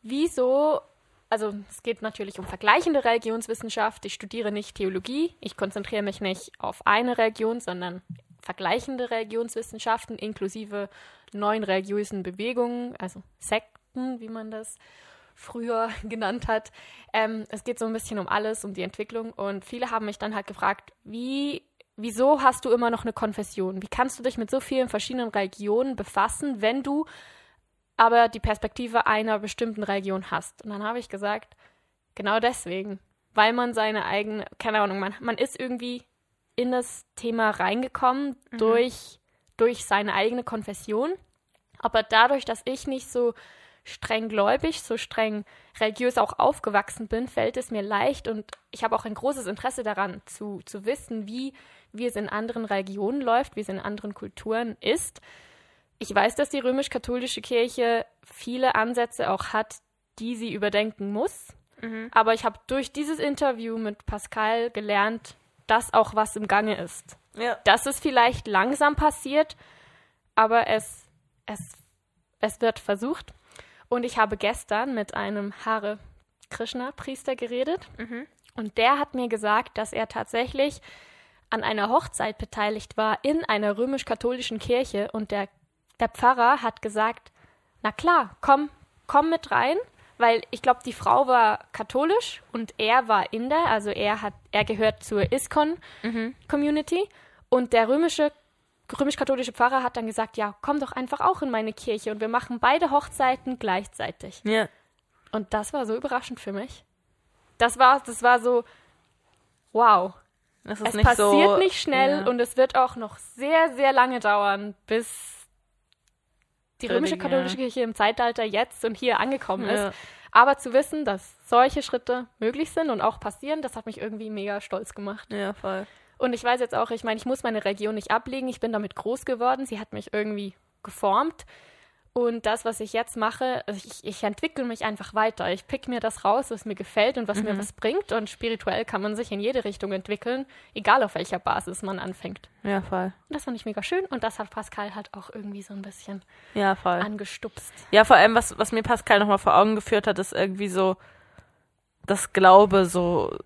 wieso, also es geht natürlich um vergleichende Religionswissenschaft, ich studiere nicht Theologie, ich konzentriere mich nicht auf eine Religion, sondern vergleichende Religionswissenschaften inklusive neuen religiösen Bewegungen, also Sekten, wie man das früher genannt hat. Ähm, es geht so ein bisschen um alles, um die Entwicklung. Und viele haben mich dann halt gefragt, wie, wieso hast du immer noch eine Konfession? Wie kannst du dich mit so vielen verschiedenen Religionen befassen, wenn du aber die Perspektive einer bestimmten Religion hast? Und dann habe ich gesagt, genau deswegen, weil man seine eigene, keine Ahnung, man, man ist irgendwie in das Thema reingekommen mhm. durch, durch seine eigene Konfession. Aber dadurch, dass ich nicht so streng gläubig, so streng religiös auch aufgewachsen bin, fällt es mir leicht und ich habe auch ein großes Interesse daran zu, zu wissen, wie, wie es in anderen Religionen läuft, wie es in anderen Kulturen ist. Ich weiß, dass die römisch-katholische Kirche viele Ansätze auch hat, die sie überdenken muss. Mhm. Aber ich habe durch dieses Interview mit Pascal gelernt, dass auch was im Gange ist. Ja. Dass es vielleicht langsam passiert, aber es, es, es wird versucht. Und ich habe gestern mit einem Hare Krishna-Priester geredet. Mhm. Und der hat mir gesagt, dass er tatsächlich an einer Hochzeit beteiligt war in einer römisch-katholischen Kirche. Und der, der Pfarrer hat gesagt, na klar, komm, komm mit rein, weil ich glaube, die Frau war katholisch und er war Inder, also er hat, er gehört zur ISKCON mhm. Community. Und der römische römisch-katholische Pfarrer hat dann gesagt, ja, komm doch einfach auch in meine Kirche und wir machen beide Hochzeiten gleichzeitig. Ja. Und das war so überraschend für mich. Das war, das war so, wow. es nicht passiert so, nicht schnell ja. und es wird auch noch sehr, sehr lange dauern, bis die römische katholische Kirche im Zeitalter jetzt und hier angekommen ja. ist. Aber zu wissen, dass solche Schritte möglich sind und auch passieren, das hat mich irgendwie mega stolz gemacht. Ja, voll. Und ich weiß jetzt auch, ich meine, ich muss meine Region nicht ablegen. Ich bin damit groß geworden. Sie hat mich irgendwie geformt. Und das, was ich jetzt mache, also ich, ich entwickle mich einfach weiter. Ich pick mir das raus, was mir gefällt und was mhm. mir was bringt. Und spirituell kann man sich in jede Richtung entwickeln, egal auf welcher Basis man anfängt. Ja, voll. Und das fand ich mega schön. Und das hat Pascal halt auch irgendwie so ein bisschen ja, voll. angestupst. Ja, vor allem, was, was mir Pascal nochmal vor Augen geführt hat, ist irgendwie so das Glaube so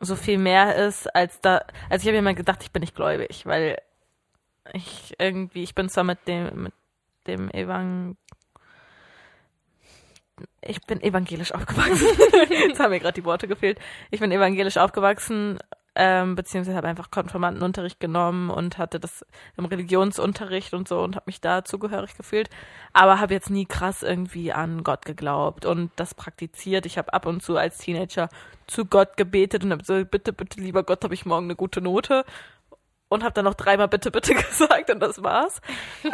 so viel mehr ist als da. Also ich habe immer gedacht, ich bin nicht gläubig, weil ich irgendwie, ich bin zwar mit dem, mit dem Evang ich bin evangelisch aufgewachsen. Jetzt haben mir gerade die Worte gefehlt. Ich bin evangelisch aufgewachsen, ähm, beziehungsweise habe einfach Konformantenunterricht genommen und hatte das im Religionsunterricht und so und habe mich da zugehörig gefühlt, aber habe jetzt nie krass irgendwie an Gott geglaubt und das praktiziert. Ich habe ab und zu als Teenager zu Gott gebetet und habe so, bitte, bitte, lieber Gott, habe ich morgen eine gute Note und habe dann noch dreimal bitte, bitte gesagt und das war's.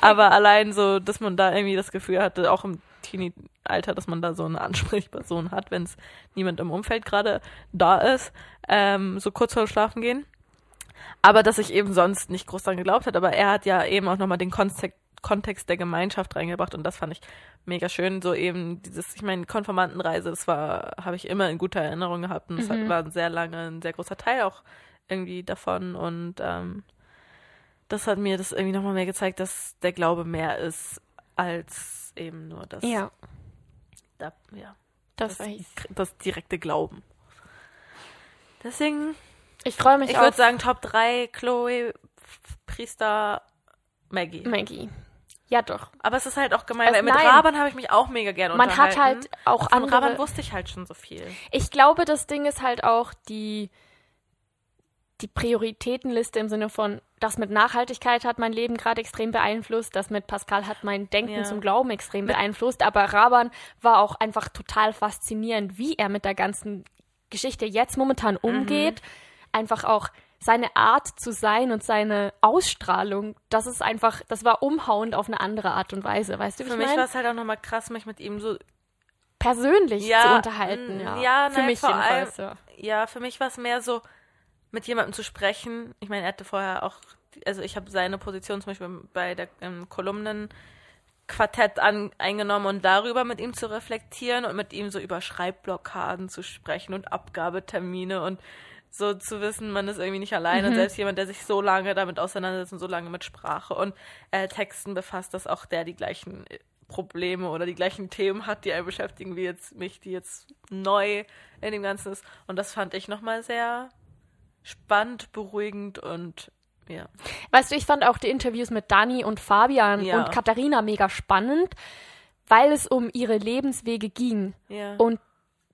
Aber allein so, dass man da irgendwie das Gefühl hatte, auch im Teenie-Alter, dass man da so eine Ansprechperson hat, wenn es niemand im Umfeld gerade da ist, ähm, so kurz vor Schlafen gehen. Aber dass ich eben sonst nicht groß dran geglaubt hat, aber er hat ja eben auch nochmal den Kontext, Kontext der Gemeinschaft reingebracht und das fand ich mega schön. So eben dieses, ich meine, Konformantenreise, das war, habe ich immer in guter Erinnerung gehabt und das mhm. war sehr lange ein sehr großer Teil auch irgendwie davon und ähm, das hat mir das irgendwie nochmal mehr gezeigt, dass der Glaube mehr ist als eben nur das. Ja. Da, ja. Das, das, das direkte Glauben. Deswegen. Ich freue mich Ich würde sagen, Top 3, Chloe, Priester, Maggie. Maggie. Ja, doch. Aber es ist halt auch gemein, also, weil mit nein. Raban habe ich mich auch mega gerne Man hat halt auch Von andere... Raban wusste ich halt schon so viel. Ich glaube, das Ding ist halt auch die die Prioritätenliste im Sinne von, das mit Nachhaltigkeit hat mein Leben gerade extrem beeinflusst, das mit Pascal hat mein Denken ja. zum Glauben extrem beeinflusst, aber Raban war auch einfach total faszinierend, wie er mit der ganzen Geschichte jetzt momentan mhm. umgeht. Mhm. Einfach auch seine Art zu sein und seine Ausstrahlung, das ist einfach, das war umhauend auf eine andere Art und Weise, weißt du, wie Für mich war es halt auch nochmal krass, mich mit ihm so persönlich ja, zu unterhalten, ja. Ja, für nein, mich jedenfalls. Allem, ja. ja, für mich war es mehr so, mit jemandem zu sprechen. Ich meine, er hatte vorher auch, also ich habe seine Position zum Beispiel bei der ähm, Kolumnenquartett an, eingenommen und darüber mit ihm zu reflektieren und mit ihm so über Schreibblockaden zu sprechen und Abgabetermine und so zu wissen, man ist irgendwie nicht alleine. Mhm. Selbst jemand, der sich so lange damit auseinandersetzt und so lange mit Sprache und äh, Texten befasst, dass auch der die gleichen äh, Probleme oder die gleichen Themen hat, die einen beschäftigen, wie jetzt mich, die jetzt neu in dem Ganzen ist. Und das fand ich nochmal sehr spannend, beruhigend und Ja. Weißt du, ich fand auch die Interviews mit Dani und Fabian Ja. und Katharina mega spannend, weil es um ihre Lebenswege ging. Ja. Und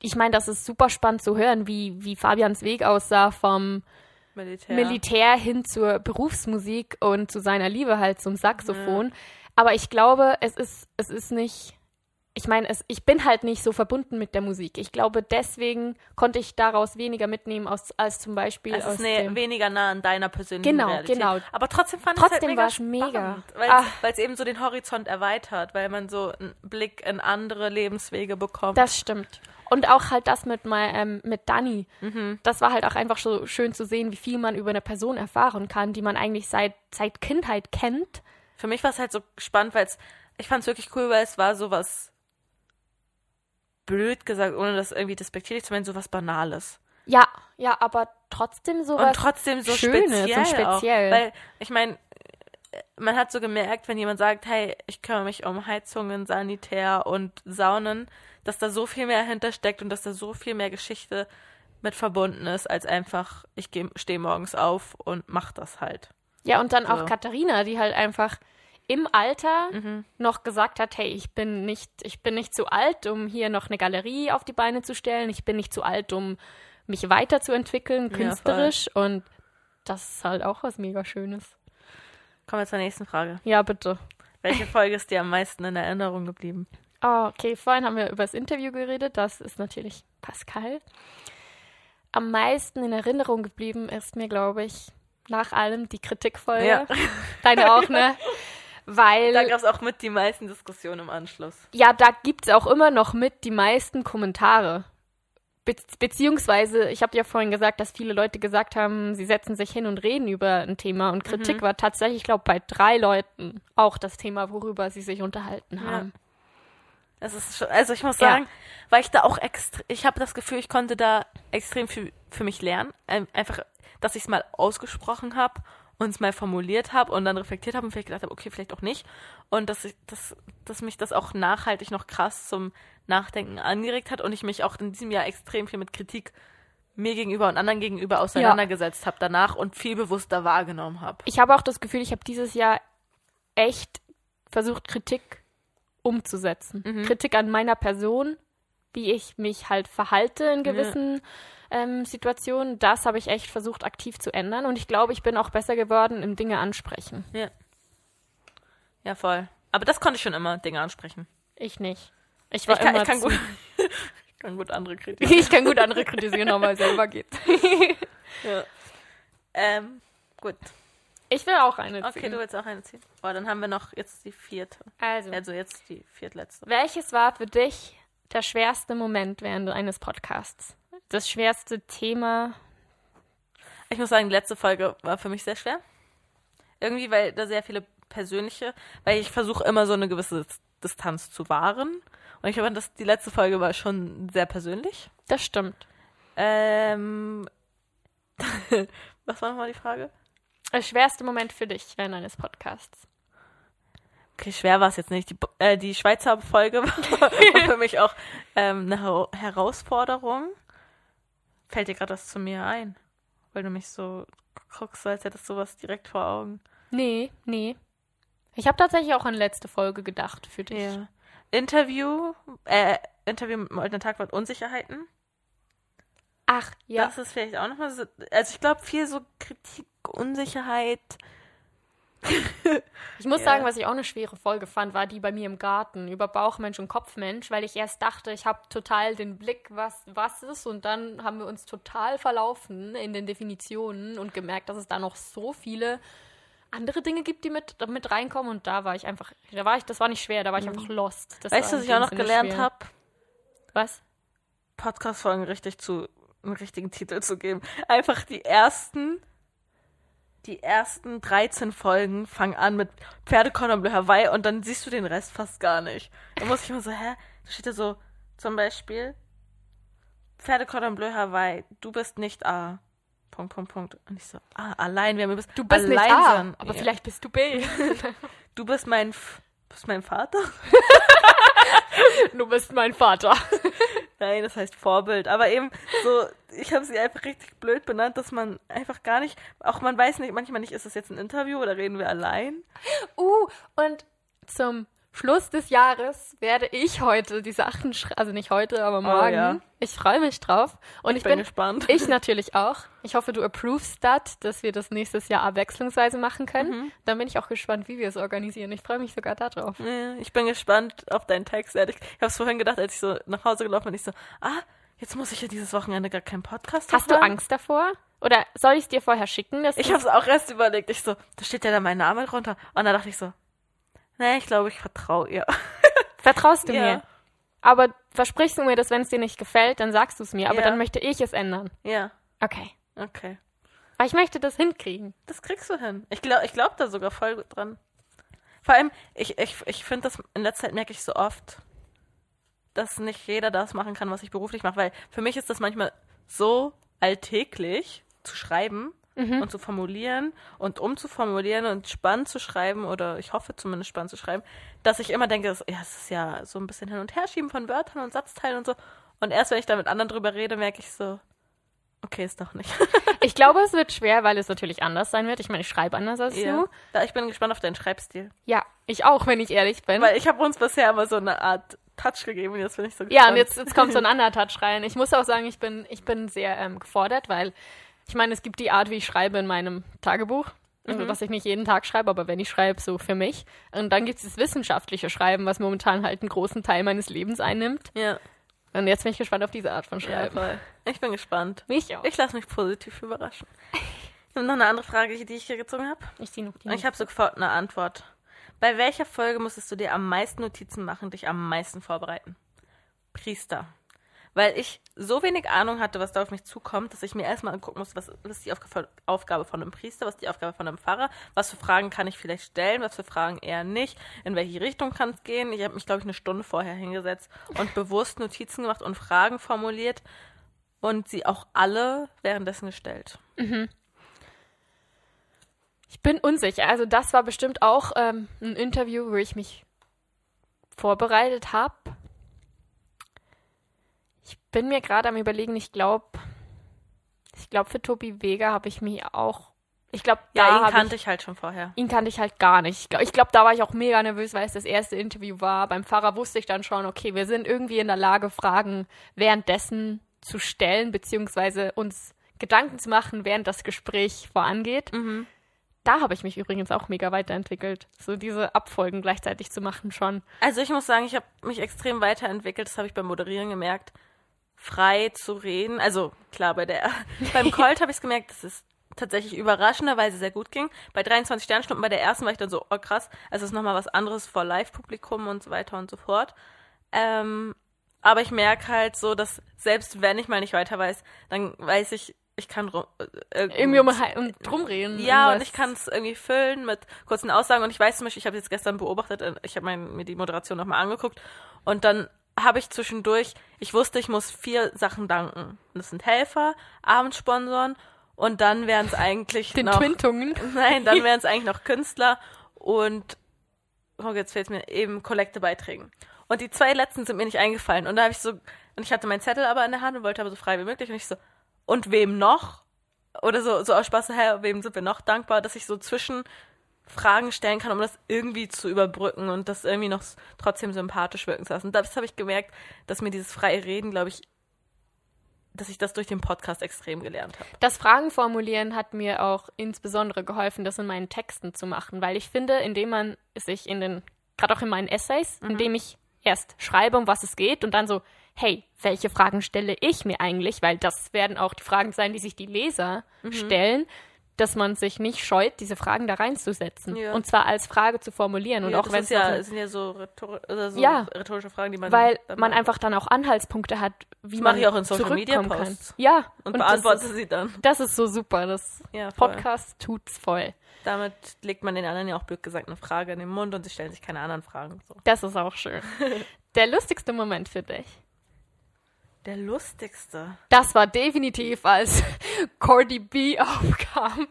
ich meine, das ist super spannend zu hören, wie, wie Fabians Weg aussah vom Militär. Militär hin zur Berufsmusik und zu seiner Liebe halt zum Saxophon. Aber ich glaube, es ist, es ist nicht. Ich meine, es, ich bin halt nicht so verbunden mit der Musik. Ich glaube, deswegen konnte ich daraus weniger mitnehmen als, als zum Beispiel Es aus ist ne, weniger nah an deiner persönlichen Genau, Realität. genau. Aber trotzdem fand ich es halt Trotzdem mega mega. Ah. Weil es eben so den Horizont erweitert, weil man so einen Blick in andere Lebenswege bekommt. Das stimmt. Und auch halt das mit, mein, ähm, mit Dani. Mhm. Das war halt auch einfach so schön zu sehen, wie viel man über eine Person erfahren kann, die man eigentlich seit, seit Kindheit kennt. Für mich war es halt so spannend, weil es, ich fand es wirklich cool, weil es war sowas blöd gesagt, ohne das irgendwie despektierlich zu meinen, sowas Banales. Ja, ja, aber trotzdem sowas. und trotzdem so Schönes und speziell, speziell. Auch, weil ich meine, man hat so gemerkt, wenn jemand sagt, hey, ich kümmere mich um Heizungen, Sanitär und Saunen, dass da so viel mehr hintersteckt und dass da so viel mehr Geschichte mit verbunden ist, als einfach, ich stehe morgens auf und mach das halt. Ja, und dann So. auch Katharina, die halt einfach im Alter Mhm. noch gesagt hat, hey, ich bin nicht, ich bin nicht zu alt, um hier noch eine Galerie auf die Beine zu stellen. Ich bin nicht zu alt, um mich weiterzuentwickeln, Ja, künstlerisch. und das ist halt auch was mega Schönes. Kommen wir zur nächsten Frage. Ja, bitte. Welche Folge ist dir am meisten in Erinnerung geblieben? Oh, okay, vorhin haben wir über das Interview geredet. Das ist natürlich Pascal. Am meisten in Erinnerung geblieben ist mir, glaube ich, nach allem die Kritikfolge. Ja. Deine auch, ne? Weil. Da gab es auch mit die meisten Diskussionen im Anschluss. Ja, da gibt's auch immer noch mit die meisten Kommentare. Be beziehungsweise, ich habe ja vorhin gesagt, dass viele Leute gesagt haben, sie setzen sich hin und reden über ein Thema. Und Kritik war tatsächlich, ich glaube, bei drei Leuten auch das Thema, worüber sie sich unterhalten haben. Es ist schon, also ich muss Ja. sagen, weil ich da auch extra, ich habe das Gefühl, ich konnte da extrem viel für mich lernen. Ein- Einfach, dass ich es mal ausgesprochen habe und es mal formuliert habe und dann reflektiert habe und vielleicht gedacht habe, okay, vielleicht auch nicht. Und dass ich, dass, dass mich das auch nachhaltig noch krass zum Nachdenken angeregt hat und ich mich auch in diesem Jahr extrem viel mit Kritik mir gegenüber und anderen gegenüber auseinandergesetzt habe danach und viel bewusster wahrgenommen habe. Ich habe auch das Gefühl, ich habe dieses Jahr echt versucht, Kritik umzusetzen. Kritik an meiner Person, wie ich mich halt verhalte in gewissen ähm, Situationen. Das habe ich echt versucht, aktiv zu ändern. Und ich glaube, ich bin auch besser geworden im Dinge ansprechen. Ja. Ja, voll. Aber das konnte ich schon immer, Dinge ansprechen. Ich nicht. Ich war Ich kann, immer ich kann, gut, ich kann gut andere kritisieren. ich kann gut andere kritisieren, aber selber geht. Ja. Ähm, gut. Ich will auch eine ziehen. Okay, du willst auch eine ziehen. Oh, dann haben wir noch jetzt die vierte. Also, Also jetzt die viertletzte. welches war für dich der schwerste Moment während eines Podcasts? Das schwerste Thema? Ich muss sagen, die letzte Folge war für mich sehr schwer. Irgendwie, weil da sehr viele persönliche, weil ich versuche immer so eine gewisse Dis- Distanz zu wahren. Und ich fand, dass die letzte Folge war schon sehr persönlich. Das stimmt. Ähm, was war nochmal die Frage? Der schwerste Moment für dich während eines Podcasts? Okay, schwer war es jetzt nicht. Die, äh, die Schweizer Folge war für mich auch ähm, eine Hera- Herausforderung. Fällt dir gerade was zu mir ein? Weil du mich so guckst, als hättest du was direkt vor Augen. Nee, nee. Ich habe tatsächlich auch an letzte Folge gedacht für dich. Ja. Interview, äh, Interview mit Moltener Tagwart Unsicherheiten. Ach, ja. Das ist vielleicht auch nochmal so. Also ich glaube, viel so Kritik, Unsicherheit. Ich muss Ja. sagen, was ich auch eine schwere Folge fand, war die bei mir im Garten über Bauchmensch und Kopfmensch, weil ich erst dachte, ich habe total den Blick, was was ist, und dann haben wir uns total verlaufen in den Definitionen und gemerkt, dass es da noch so viele andere Dinge gibt, die mit, mit reinkommen. Und da war ich einfach, da war ich, das war nicht schwer, da war ich einfach lost. Das Mhm. weißt du, was ich auch noch Sinne gelernt habe? Was? Podcast-Folgen richtig zu einen richtigen Titel zu geben. Einfach die ersten, die ersten 13 Folgen fangen an mit Pferdecordon Bleu Hawaii und dann siehst du den Rest fast gar nicht. Da muss ich immer so, hä? Da steht da so, zum Beispiel, Pferdecordon Bleu Hawaii, du bist nicht A. Punkt, Punkt, Punkt. Und ich so, ah, allein, wir bist Du bist nicht allein A, sein. aber Ja. vielleicht bist du B. Du bist mein, F bist mein Vater? du bist mein Vater. Nein, das heißt Vorbild. Aber eben so, ich habe sie einfach richtig blöd benannt, dass man einfach gar nicht, auch man weiß nicht, manchmal nicht, ist das jetzt ein Interview oder reden wir allein? Uh, und zum Schluss des Jahres werde ich heute die Sachen schreiben, also nicht heute, aber morgen. ja. Ich freue mich drauf. Und ich, Ich bin gespannt. Ich natürlich auch. Ich hoffe, du approvest das, dass wir das nächstes Jahr abwechslungsweise machen können. Mhm. Dann bin ich auch gespannt, wie wir es organisieren. Ich freue mich sogar darauf. Ja, Ich bin gespannt auf deinen Text. Ich habe es vorhin gedacht, als ich so nach Hause gelaufen bin, ich so, ah, jetzt muss ich ja dieses Wochenende gar keinen Podcast Hast du. Angst davor? Oder soll ich es dir vorher schicken? Ich habe es auch erst überlegt. Ich so, da steht ja da mein Name drunter. Und dann dachte ich so, nee, ich glaube, ich vertraue ihr. Vertraust du Ja. mir? Aber versprichst du mir, dass wenn es dir nicht gefällt, dann sagst du es mir. Aber Ja. dann möchte ich es ändern. ja, Okay. okay. Weil ich möchte das hinkriegen. Das kriegst du hin. Ich glaube ich glaub da sogar voll gut dran. Vor allem, ich, ich, ich finde das in letzter Zeit merke ich so oft, dass nicht jeder das machen kann, was ich beruflich mache. Weil für mich ist das manchmal so alltäglich zu schreiben und zu formulieren und umzuformulieren und spannend zu schreiben oder ich hoffe zumindest spannend zu schreiben, dass ich immer denke, das, ja, es ist ja so ein bisschen hin und her schieben von Wörtern und Satzteilen und so. Und erst wenn ich da mit anderen drüber rede, merke ich so, okay, ist doch nicht. Ich glaube, es wird schwer, weil es natürlich anders sein wird. Ich meine, ich schreibe anders als Ja. du. Ich bin gespannt auf deinen Schreibstil. Ja, ich auch, wenn ich ehrlich bin. Weil ich habe uns bisher immer so eine Art Touch gegeben und jetzt bin ich so ja, gespannt. und jetzt, jetzt kommt so ein anderer Touch rein. Ich muss auch sagen, ich bin, ich bin sehr ähm, gefordert, weil ich meine, es gibt die Art, wie ich schreibe in meinem Tagebuch. Also, Mhm. dass ich nicht jeden Tag schreibe, aber wenn ich schreibe, so für mich. Und dann gibt es das wissenschaftliche Schreiben, was momentan halt einen großen Teil meines Lebens einnimmt. Ja, Und jetzt bin ich gespannt auf diese Art von ja, Schreiben. voll. Ich bin gespannt. Mich auch. Ich lasse mich positiv überraschen. Ich habe noch eine andere Frage, die ich hier gezogen habe. Ich zieh noch die Und ich habe sofort eine Antwort. Bei welcher Folge musstest du dir am meisten Notizen machen, dich am meisten vorbereiten? Priester. Weil ich so wenig Ahnung hatte, was da auf mich zukommt, dass ich mir erstmal angucken muss, was ist die Aufga- Aufgabe von einem Priester, was ist die Aufgabe von einem Pfarrer, was für Fragen kann ich vielleicht stellen, was für Fragen eher nicht, in welche Richtung kann es gehen. Ich habe mich, glaube ich, eine Stunde vorher hingesetzt und bewusst Notizen gemacht und Fragen formuliert und sie auch alle währenddessen gestellt. Ich bin unsicher. Also das war bestimmt auch ähm, ein Interview, wo ich mich vorbereitet habe. Ich bin mir gerade am überlegen, ich glaube, ich glaube für Tobi Vega habe ich mich auch, ich glaube, da Ja, ihn kannte ich halt schon vorher. ihn kannte ich halt gar nicht. Ich glaube, ich glaub, da war ich auch mega nervös, weil es das erste Interview war. Beim Pfarrer wusste ich dann schon, okay, wir sind irgendwie in der Lage, Fragen währenddessen zu stellen, beziehungsweise uns Gedanken zu machen, während das Gespräch vorangeht. Da habe ich mich übrigens auch mega weiterentwickelt. So diese Abfolgen gleichzeitig zu machen schon. Also ich muss sagen, ich habe mich extrem weiterentwickelt. Das habe ich beim Moderieren gemerkt. Frei zu reden. Also klar, bei der beim Colt habe ich es gemerkt, dass es tatsächlich überraschenderweise sehr gut ging. Bei 23 Sternstunden bei der ersten war ich dann so, oh krass, es ist nochmal was anderes vor Live-Publikum und so weiter und so fort. Ähm, aber ich merke halt so, dass selbst wenn ich mal nicht weiter weiß, dann weiß ich, ich kann rum, äh, Irgendwie um, um drum reden. ja, und irgendwas. ich kann es irgendwie füllen mit kurzen Aussagen. Und ich weiß zum Beispiel, ich habe jetzt gestern beobachtet, äh, ich habe mir die Moderation nochmal angeguckt. Und dann habe ich zwischendurch, ich wusste, ich muss vier Sachen danken. Das sind Helfer, Abendsponsoren und dann wären es eigentlich Den noch... Twintungen. Nein, dann wären es eigentlich noch Künstler und oh, jetzt fällt mir eben Kollektebeiträgen. Und die zwei letzten sind mir nicht eingefallen. Und da habe ich so, und ich hatte meinen Zettel aber in der Hand und wollte aber so frei wie möglich. Und ich so, und wem noch? Oder so, so aus Spaß, hä, wem sind wir noch dankbar, dass ich so zwischen Fragen stellen kann, um das irgendwie zu überbrücken und das irgendwie noch trotzdem sympathisch wirken zu lassen. Das habe ich gemerkt, dass mir dieses freie Reden, glaube ich, dass ich das durch den Podcast extrem gelernt habe. Das Fragen formulieren hat mir auch insbesondere geholfen, das in meinen Texten zu machen, weil ich finde, indem man sich in den, gerade auch in meinen Essays, indem ich erst schreibe, um was es geht und dann so, hey, welche Fragen stelle ich mir eigentlich, weil das werden auch die Fragen sein, die sich die Leser stellen, dass man sich nicht scheut, diese Fragen da reinzusetzen Ja. und zwar als Frage zu formulieren und Ja, auch das wenn es ja, sind ja so, rhetor oder so Ja. rhetorische Fragen, die man weil man einfach dann auch Anhaltspunkte hat, wie Das man mache ich auch in Social Media zurückkommen kann. Posts. Ja, und, das beantworte sie dann. das ist so super. Das. Podcast tut's voll. Damit legt man den anderen ja auch blöd gesagt eine Frage in den Mund und sie stellen sich keine anderen Fragen. So. Das ist auch schön. Der lustigste Moment für dich. Der lustigste. Das war definitiv, als Cordy B aufkam.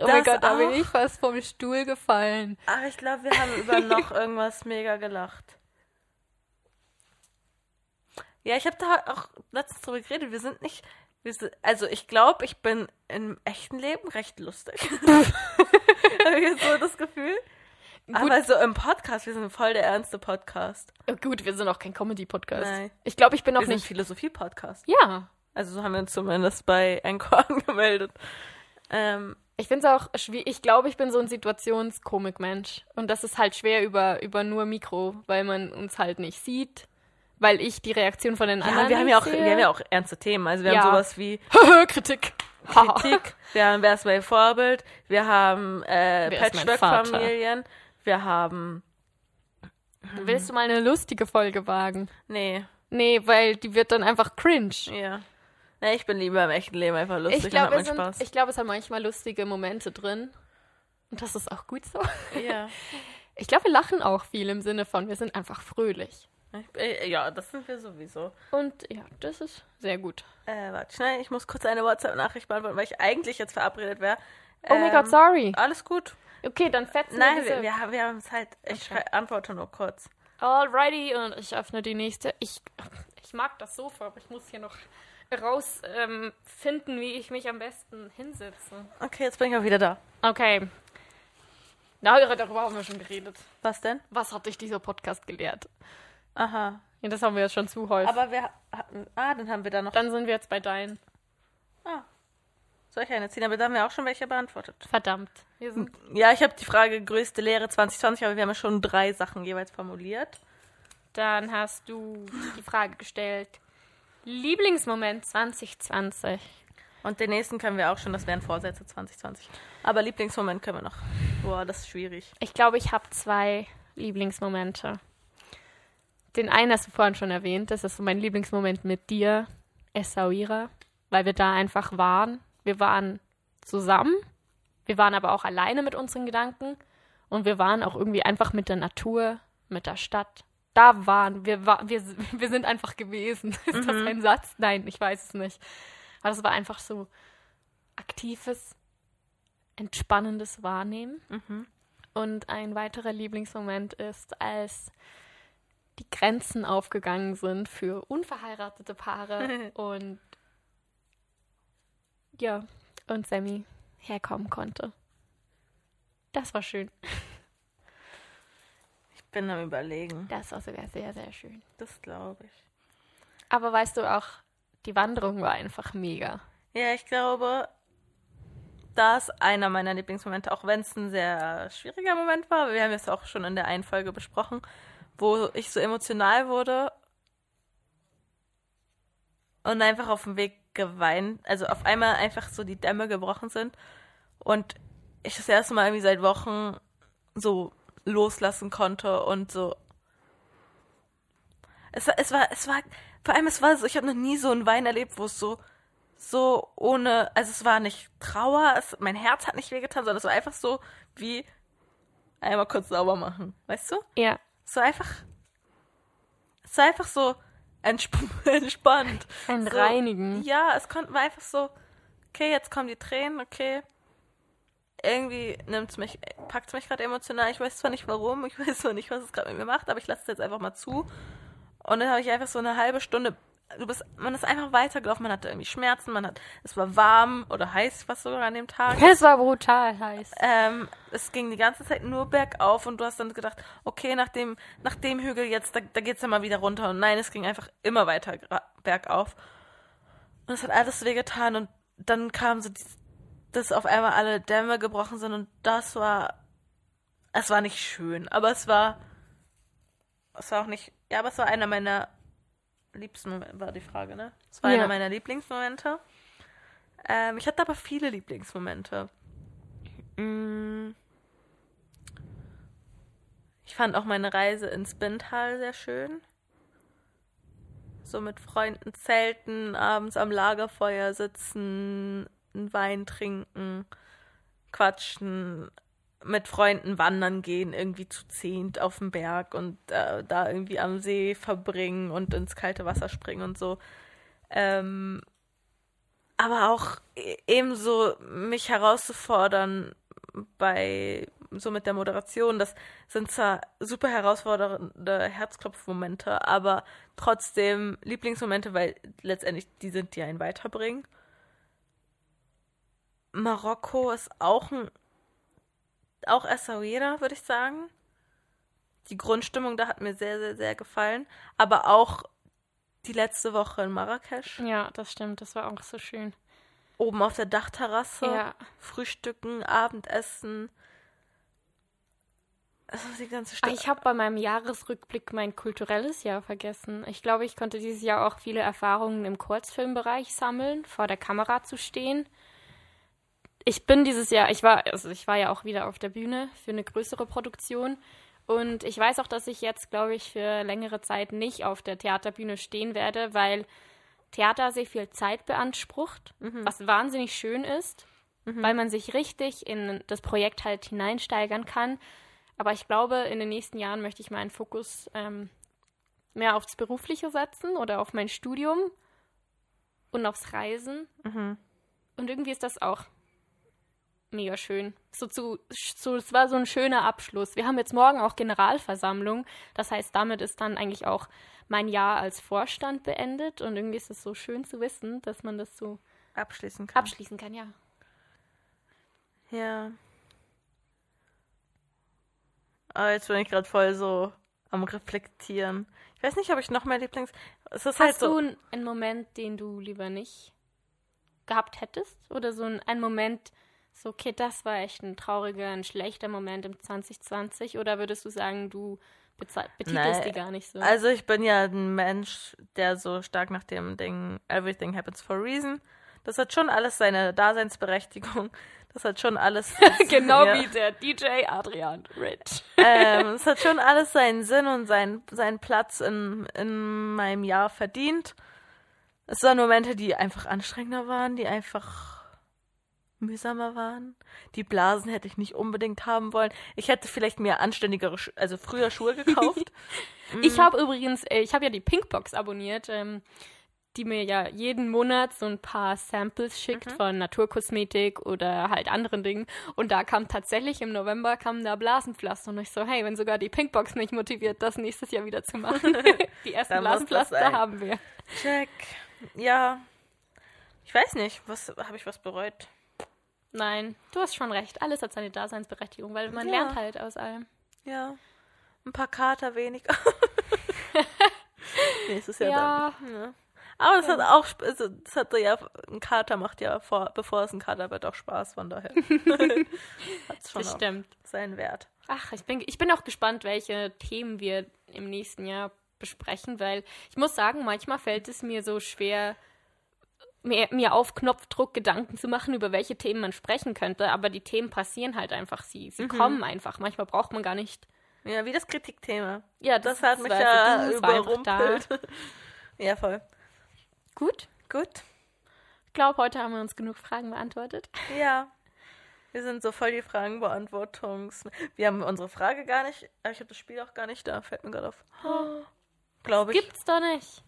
Oh mein Gott, da bin ich fast vom Stuhl gefallen. Ach, ich glaube, wir haben über noch irgendwas mega gelacht. Ja, ich habe da auch letztens drüber geredet. Wir sind nicht. Wir sind, also ich glaube, ich bin im echten Leben recht lustig. habe ich so das Gefühl. Aber so im Podcast, wir sind voll der ernste Podcast. Oh, gut, wir sind auch kein Comedy-Podcast. Nein. Ich glaube, ich bin auch Wir sind nicht. Philosophie-Podcast. Ja. Also so haben wir uns zumindest bei Anchor angemeldet. Ähm, Ich finde es auch schwierig. Ich glaube, ich bin so ein Situationskomik-Mensch. Und das ist halt schwer über, über nur Mikro, weil man uns halt nicht sieht. Weil ich die Reaktion von den ja, anderen. wir haben ja auch, nicht wir sehe. haben ja auch ernste Themen. Also wir Ja. haben sowas wie Kritik. Kritik, wir haben Wer ist mein Vorbild, wir haben äh? Patchwork-Familien, wir haben. Willst du mal eine lustige Folge wagen? Nee, Nee, weil die wird dann einfach cringe. ja. Nee, ich bin lieber im echten Leben einfach lustig Ich und sind- Spaß. ich glaube, es hat manchmal lustige Momente drin. Und das ist auch gut so. ja. Ich glaube, wir lachen auch viel im Sinne von, wir sind einfach fröhlich. Ich, äh, ja, das sind wir sowieso. Und ja, das ist sehr gut. Äh, warte schnell, ich muss kurz eine WhatsApp-Nachricht beantworten, weil ich eigentlich jetzt verabredet wäre. Oh mein Gott, sorry. Alles gut. Okay, dann fetzen Nein, wir wir, diese. wir, haben- wir haben es halt. Ich Okay. antworte nur kurz. Alrighty, und ich öffne die nächste. Ich, ich mag das Sofa, aber ich muss hier noch rausfinden, ähm, wie ich mich am besten hinsetze. Okay, jetzt bin ich auch wieder da. Okay. Na, darüber haben wir schon geredet. Was denn? Was hat dich dieser Podcast gelehrt? Aha. Ja, das haben wir jetzt schon zu häufig. Aber wir hatten. Ah, dann haben wir da noch. dann sind wir jetzt bei deinen. Ah. Soll ich eine ziehen? Aber da haben wir auch schon welche beantwortet. Verdammt. Ja, ich habe die Frage größte Lehre 2020, aber wir haben ja schon drei Sachen jeweils formuliert. Dann hast du die Frage gestellt. Lieblingsmoment 2020. Und den nächsten können wir auch schon, das wären Vorsätze 2020. Aber Lieblingsmoment können wir noch. Boah, das ist schwierig. Ich glaube, ich habe zwei Lieblingsmomente. Den einen hast du vorhin schon erwähnt. Das ist so mein Lieblingsmoment mit dir, Essaouira, weil wir da einfach waren. Wir waren zusammen. Wir waren aber auch alleine mit unseren Gedanken. Und wir waren auch irgendwie einfach mit der Natur, mit der Stadt. Da waren wir, war, wir, wir sind einfach gewesen. Ist das ein Satz? Nein, ich weiß es nicht. Aber das war einfach so aktives, entspannendes Wahrnehmen. Und ein weiterer Lieblingsmoment ist, als die Grenzen aufgegangen sind für unverheiratete Paare und ja, und Sammy herkommen konnte. Das war schön. Ich bin am Überlegen. Das war sogar sehr, sehr schön. Das glaube ich. Aber weißt du auch, die Wanderung war einfach mega. Ja, ich glaube, das ist einer meiner Lieblingsmomente, auch wenn es ein sehr schwieriger Moment war. Wir haben es auch schon in der einen Folge besprochen, wo ich so emotional wurde und einfach auf dem Weg geweint. Also auf einmal einfach so die Dämme gebrochen sind und ich das erste Mal irgendwie seit Wochen so loslassen konnte und so. Es, war- es war, es war, vor allem es war so, ich habe noch nie so einen Wein erlebt, wo es so so ohne, also es war nicht Trauer, es, mein Herz hat nicht wehgetan, sondern es war einfach so wie einmal kurz sauber machen, weißt du? Ja. War einfach, es war einfach so entsp entspannt. Ein so, Reinigen. Ja, es konnte, war einfach so, okay, jetzt kommen die Tränen, okay. Irgendwie nimmt's mich, packt's mich gerade emotional. Ich weiß zwar nicht warum, ich weiß zwar nicht, was es gerade mit mir macht, aber ich lasse es jetzt einfach mal zu. Und dann habe ich einfach so eine halbe Stunde. Du bist, man ist einfach weitergelaufen, man hatte irgendwie Schmerzen, man hat, es war warm oder heiß, was sogar an dem Tag. Es war brutal heiß. Ähm, es ging die ganze Zeit nur bergauf und du hast dann gedacht, okay, nach dem, nach dem Hügel jetzt, da, da geht's dann mal wieder runter. Und nein, es ging einfach immer weiter bergauf. Und es hat alles wehgetan und dann kam so, dies- dass auf einmal alle Dämme gebrochen sind und das war, es war nicht schön, aber es war, es war auch nicht, ja, aber es war einer meiner liebsten Momente, war die Frage, ne? Es war Ja. einer meiner Lieblingsmomente. Ähm, ich hatte aber viele Lieblingsmomente. Mm. Ich fand auch meine Reise ins Bindtal sehr schön. So mit Freunden zelten, abends am Lagerfeuer sitzen, einen Wein trinken, quatschen, mit Freunden wandern gehen, irgendwie zu zehnt auf dem Berg und äh, da irgendwie am See verbringen und ins kalte Wasser springen und so. Ähm, aber auch e- ebenso mich herauszufordern bei so mit der Moderation, das sind zwar super herausfordernde Herzklopfmomente, aber trotzdem Lieblingsmomente, weil letztendlich die sind, die einen weiterbringen. Marokko ist auch ein, auch Essaouira, würde ich sagen. Die Grundstimmung da hat mir sehr, sehr, sehr gefallen. Aber auch die letzte Woche in Marrakesch. Ja, das stimmt. Das war auch so schön. Oben auf der Dachterrasse. Ja. Frühstücken, Abendessen. Also die ganze Stadt. Ich habe bei meinem Jahresrückblick mein kulturelles Jahr vergessen. Ich glaube, ich konnte dieses Jahr auch viele Erfahrungen im Kurzfilmbereich sammeln, vor der Kamera zu stehen. Ich bin dieses Jahr, ich war, also ich war ja auch wieder auf der Bühne für eine größere Produktion. Und ich weiß auch, dass ich jetzt, glaube ich, für längere Zeit nicht auf der Theaterbühne stehen werde, weil Theater sehr viel Zeit beansprucht, was wahnsinnig schön ist, weil man sich richtig in das Projekt halt hineinsteigern kann. Aber ich glaube, in den nächsten Jahren möchte ich meinen Fokus ähm, mehr aufs Berufliche setzen oder auf mein Studium und aufs Reisen. Und irgendwie ist das auch mega schön. So zu, so, es war so ein schöner Abschluss. Wir haben jetzt morgen auch Generalversammlung. Das heißt, damit ist dann eigentlich auch mein Jahr als Vorstand beendet. Und irgendwie ist es so schön zu wissen, dass man das so abschließen kann. abschließen kann, ja. Ja. Aber jetzt bin ich gerade voll so am Reflektieren. Ich weiß nicht, ob ich noch mehr Lieblings. Es ist halt Hast so. du einen Moment, den du lieber nicht gehabt hättest? Oder so ein, ein Moment, so, okay, das war echt ein trauriger, ein schlechter Moment im 2020? Oder würdest du sagen, du betitelst Nein, die gar nicht so? Also ich bin ja ein Mensch, der so stark nach dem Ding Everything happens for a reason. Das hat schon alles seine Daseinsberechtigung. Das hat schon alles. genau ja. wie der DJ Adrian Rich. ähm, es hat schon alles seinen Sinn und seinen, seinen Platz in, in meinem Jahr verdient. Es waren Momente, die einfach anstrengender waren, die einfach mühsamer waren. Die Blasen hätte ich nicht unbedingt haben wollen. Ich hätte vielleicht mir anständigere, Schu also früher Schuhe gekauft. Ich habe übrigens, äh, ich habe ja die Pinkbox abonniert, ähm, die mir ja jeden Monat so ein paar Samples schickt von Naturkosmetik oder halt anderen Dingen. Und da kam tatsächlich im November kamen da Blasenpflaster und ich so, hey, wenn sogar die Pinkbox mich motiviert, das nächstes Jahr wieder zu machen. die ersten Blasenpflaster haben wir. Check. Ja. Ich weiß nicht, was habe ich was bereut? Nein, du hast schon recht. Alles hat seine Daseinsberechtigung, weil man Ja. lernt halt aus allem. Ja. Ein paar Kater weniger. Nächstes Jahr Ja. dann. Ja. Aber das hat auch, also, das hat ja, ein Kater macht ja vor, bevor es ein Kater wird, auch Spaß, von daher. Hat's schon Bestimmt. seinen Wert. Ach, ich bin, ich bin auch gespannt, welche Themen wir im nächsten Jahr besprechen, weil ich muss sagen, manchmal fällt es mir so schwer, mir, mir auf Knopfdruck Gedanken zu machen, über welche Themen man sprechen könnte, aber die Themen passieren halt einfach, sie, sie kommen einfach. Manchmal braucht man gar nicht. Ja, wie das Kritikthema. Ja, Das hat mich ja das überrumpelt. Ja, voll. Gut. Gut. Ich glaube, heute haben wir uns genug Fragen beantwortet. Ja. Wir sind so voll die Fragenbeantwortungs. Wir haben unsere Frage gar nicht. Ich habe das Spiel auch gar nicht da. Fällt mir gerade auf. Glaube ich. Gibt's doch nicht.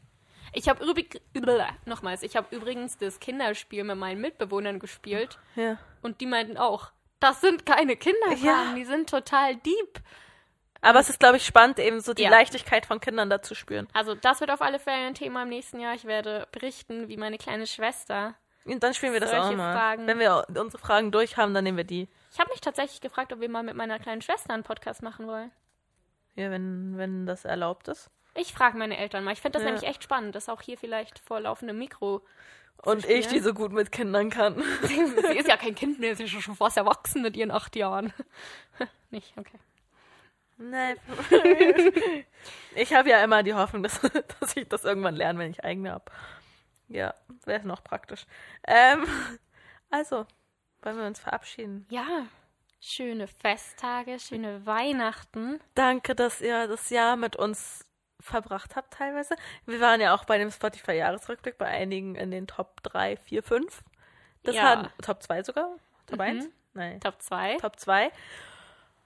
Ich habe übrigens, nochmals, ich habe übrigens das Kinderspiel mit meinen Mitbewohnern gespielt. Ja. Und die meinten auch, das sind keine Kinderfragen, Ja. die sind total deep. Aber es ist, glaube ich, spannend, eben so die Ja. Leichtigkeit von Kindern da zu spüren. Also das wird auf alle Fälle ein Thema im nächsten Jahr. Ich werde berichten, wie meine kleine Schwester. Und dann spielen wir das auch mal. Fragen. Wenn wir unsere Fragen durch haben, dann nehmen wir die. Ich habe mich tatsächlich gefragt, ob wir mal mit meiner kleinen Schwester einen Podcast machen wollen. Ja, wenn, wenn das erlaubt ist. Ich frage meine Eltern mal. Ich finde das Ja. nämlich echt spannend, das auch hier vielleicht vor laufendem Mikro. Und ich, die so gut mit Kindern kann. sie ist ja kein Kind mehr, sie ist schon fast erwachsen mit ihren acht Jahren. Nicht, okay. Nein. ich habe ja immer die Hoffnung, dass, dass ich das irgendwann lerne, wenn ich eigene habe. Ja, wäre noch praktisch. Ähm, also, wollen wir uns verabschieden? Ja, schöne Festtage, schöne Weihnachten. Danke, dass ihr das Jahr mit uns verbracht habt teilweise. Wir waren ja auch bei dem Spotify-Jahresrückblick bei einigen in den Top 3, 4, 5. Das Ja. hat Top 2 sogar? Top Mhm. 1? Nein. Top 2. Top 2.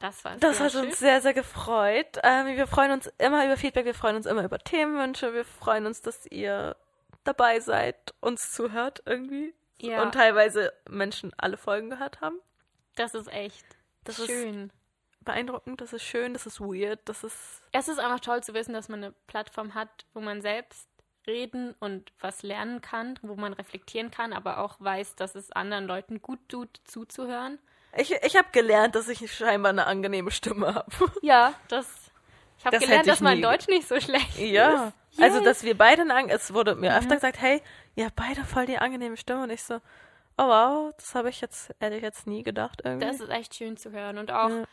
Das war Das hat schön. uns sehr, sehr gefreut. Ähm, wir freuen uns immer über Feedback, wir freuen uns immer über Themenwünsche, wir freuen uns, dass ihr dabei seid, uns zuhört irgendwie. Ja. Und teilweise Menschen alle Folgen gehört haben. Das ist echt Das ist- schön. Beeindruckend, das ist schön, das ist weird, das ist. Es ist einfach toll zu wissen, dass man eine Plattform hat, wo man selbst reden und was lernen kann, wo man reflektieren kann, aber auch weiß, dass es anderen Leuten gut tut, zuzuhören. Ich, ich habe gelernt, dass ich scheinbar eine angenehme Stimme habe. Ja, das. Ich habe Das gelernt, ich dass mein nie- Deutsch nicht so schlecht Ja. ist. Also, Yay. dass wir beide, eine es wurde mir öfter gesagt, hey, ihr habt beide voll die angenehme Stimme und ich so, oh wow, das habe ich jetzt, hätte ich jetzt nie gedacht irgendwie. Das ist echt schön zu hören. Und auch, Ja.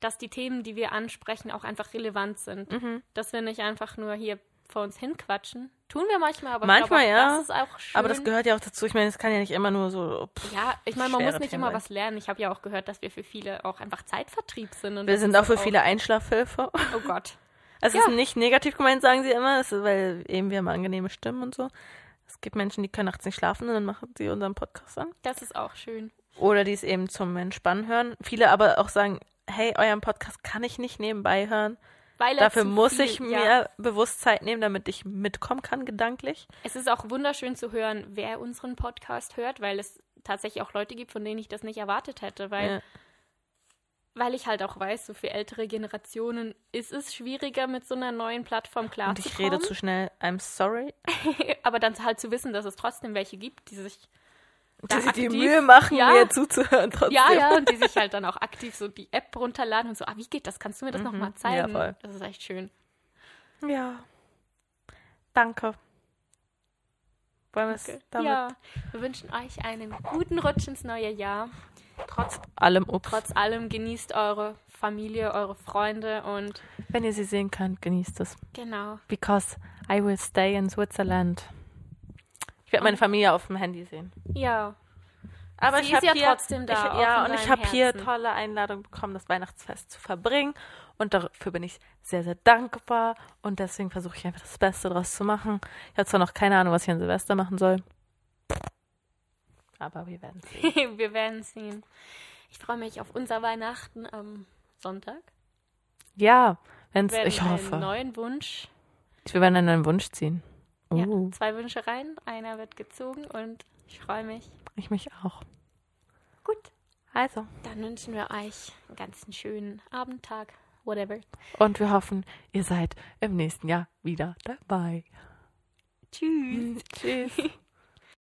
Dass die Themen, die wir ansprechen, auch einfach relevant sind. Mhm. Dass wir nicht einfach nur hier vor uns hinquatschen. Tun wir manchmal, aber Manchmal, glaube, auch ja. das ist auch schön. Aber das gehört ja auch dazu. Ich meine, es kann ja nicht immer nur so. Pff, ja, ich meine, man muss nicht immer sein. was lernen. Ich habe ja auch gehört, dass wir für viele auch einfach Zeitvertrieb sind. Wir sind auch für viele Einschlafhilfe. Oh Gott. Es Ja. ist nicht negativ gemeint, sagen sie immer, ist, weil eben wir haben angenehme Stimmen und so. Es gibt Menschen, die können nachts nicht schlafen und dann machen sie unseren Podcast an. Das ist auch schön. Oder die es eben zum Entspannen hören. Viele aber auch sagen, hey, euren Podcast kann ich nicht nebenbei hören. Weil Dafür muss viel, ich ja. mir bewusst Zeit nehmen, damit ich mitkommen kann, gedanklich. Es ist auch wunderschön zu hören, wer unseren Podcast hört, weil es tatsächlich auch Leute gibt, von denen ich das nicht erwartet hätte, weil, Ja. weil ich halt auch weiß, so für ältere Generationen ist es schwieriger, mit so einer neuen Plattform Und klarzukommen. ich rede zu schnell. I'm sorry. Aber dann halt zu wissen, dass es trotzdem welche gibt, die sich da die aktiv- Mühe machen, Ja. mir zuzuhören trotzdem. Ja, ja, und die sich halt dann auch aktiv so die App runterladen und so, ah, wie geht das? Kannst du mir das noch mal zeigen? Mhm. Ja, voll. Das ist echt schön. Ja. Danke. Wollen wir es damit Ja, wir wünschen euch einen guten Rutsch ins neue Jahr. trotz allem ups. Trotz allem genießt eure Familie, eure Freunde und Wenn ihr sie sehen könnt, genießt es. genau. Because I will stay in Switzerland. Werde meine Familie auf dem Handy sehen. Ja, Aber Sie ich ist habe ja hier, trotzdem da, Ich, ja, und ich habe hier tolle Einladungen bekommen, das Weihnachtsfest zu verbringen. Und dafür bin ich sehr, sehr dankbar. Und deswegen versuche ich einfach das Beste draus zu machen. Ich habe zwar noch keine Ahnung, was ich an Silvester machen soll. Aber wir werden sehen. wir werden sehen. Ich freue mich auf unser Weihnachten am Sonntag. Ja, wenn's, Wir werden ich einen hoffe. neuen Wunsch. Wir werden einen Wunsch ziehen. Uh, Ja, zwei Wünsche rein, einer wird gezogen und ich freue mich. ich mich auch. Gut, Also. dann wünschen wir euch einen ganz schönen Abendtag, whatever. Und wir hoffen, ihr seid im nächsten Jahr wieder dabei. Tschüss. Tschüss.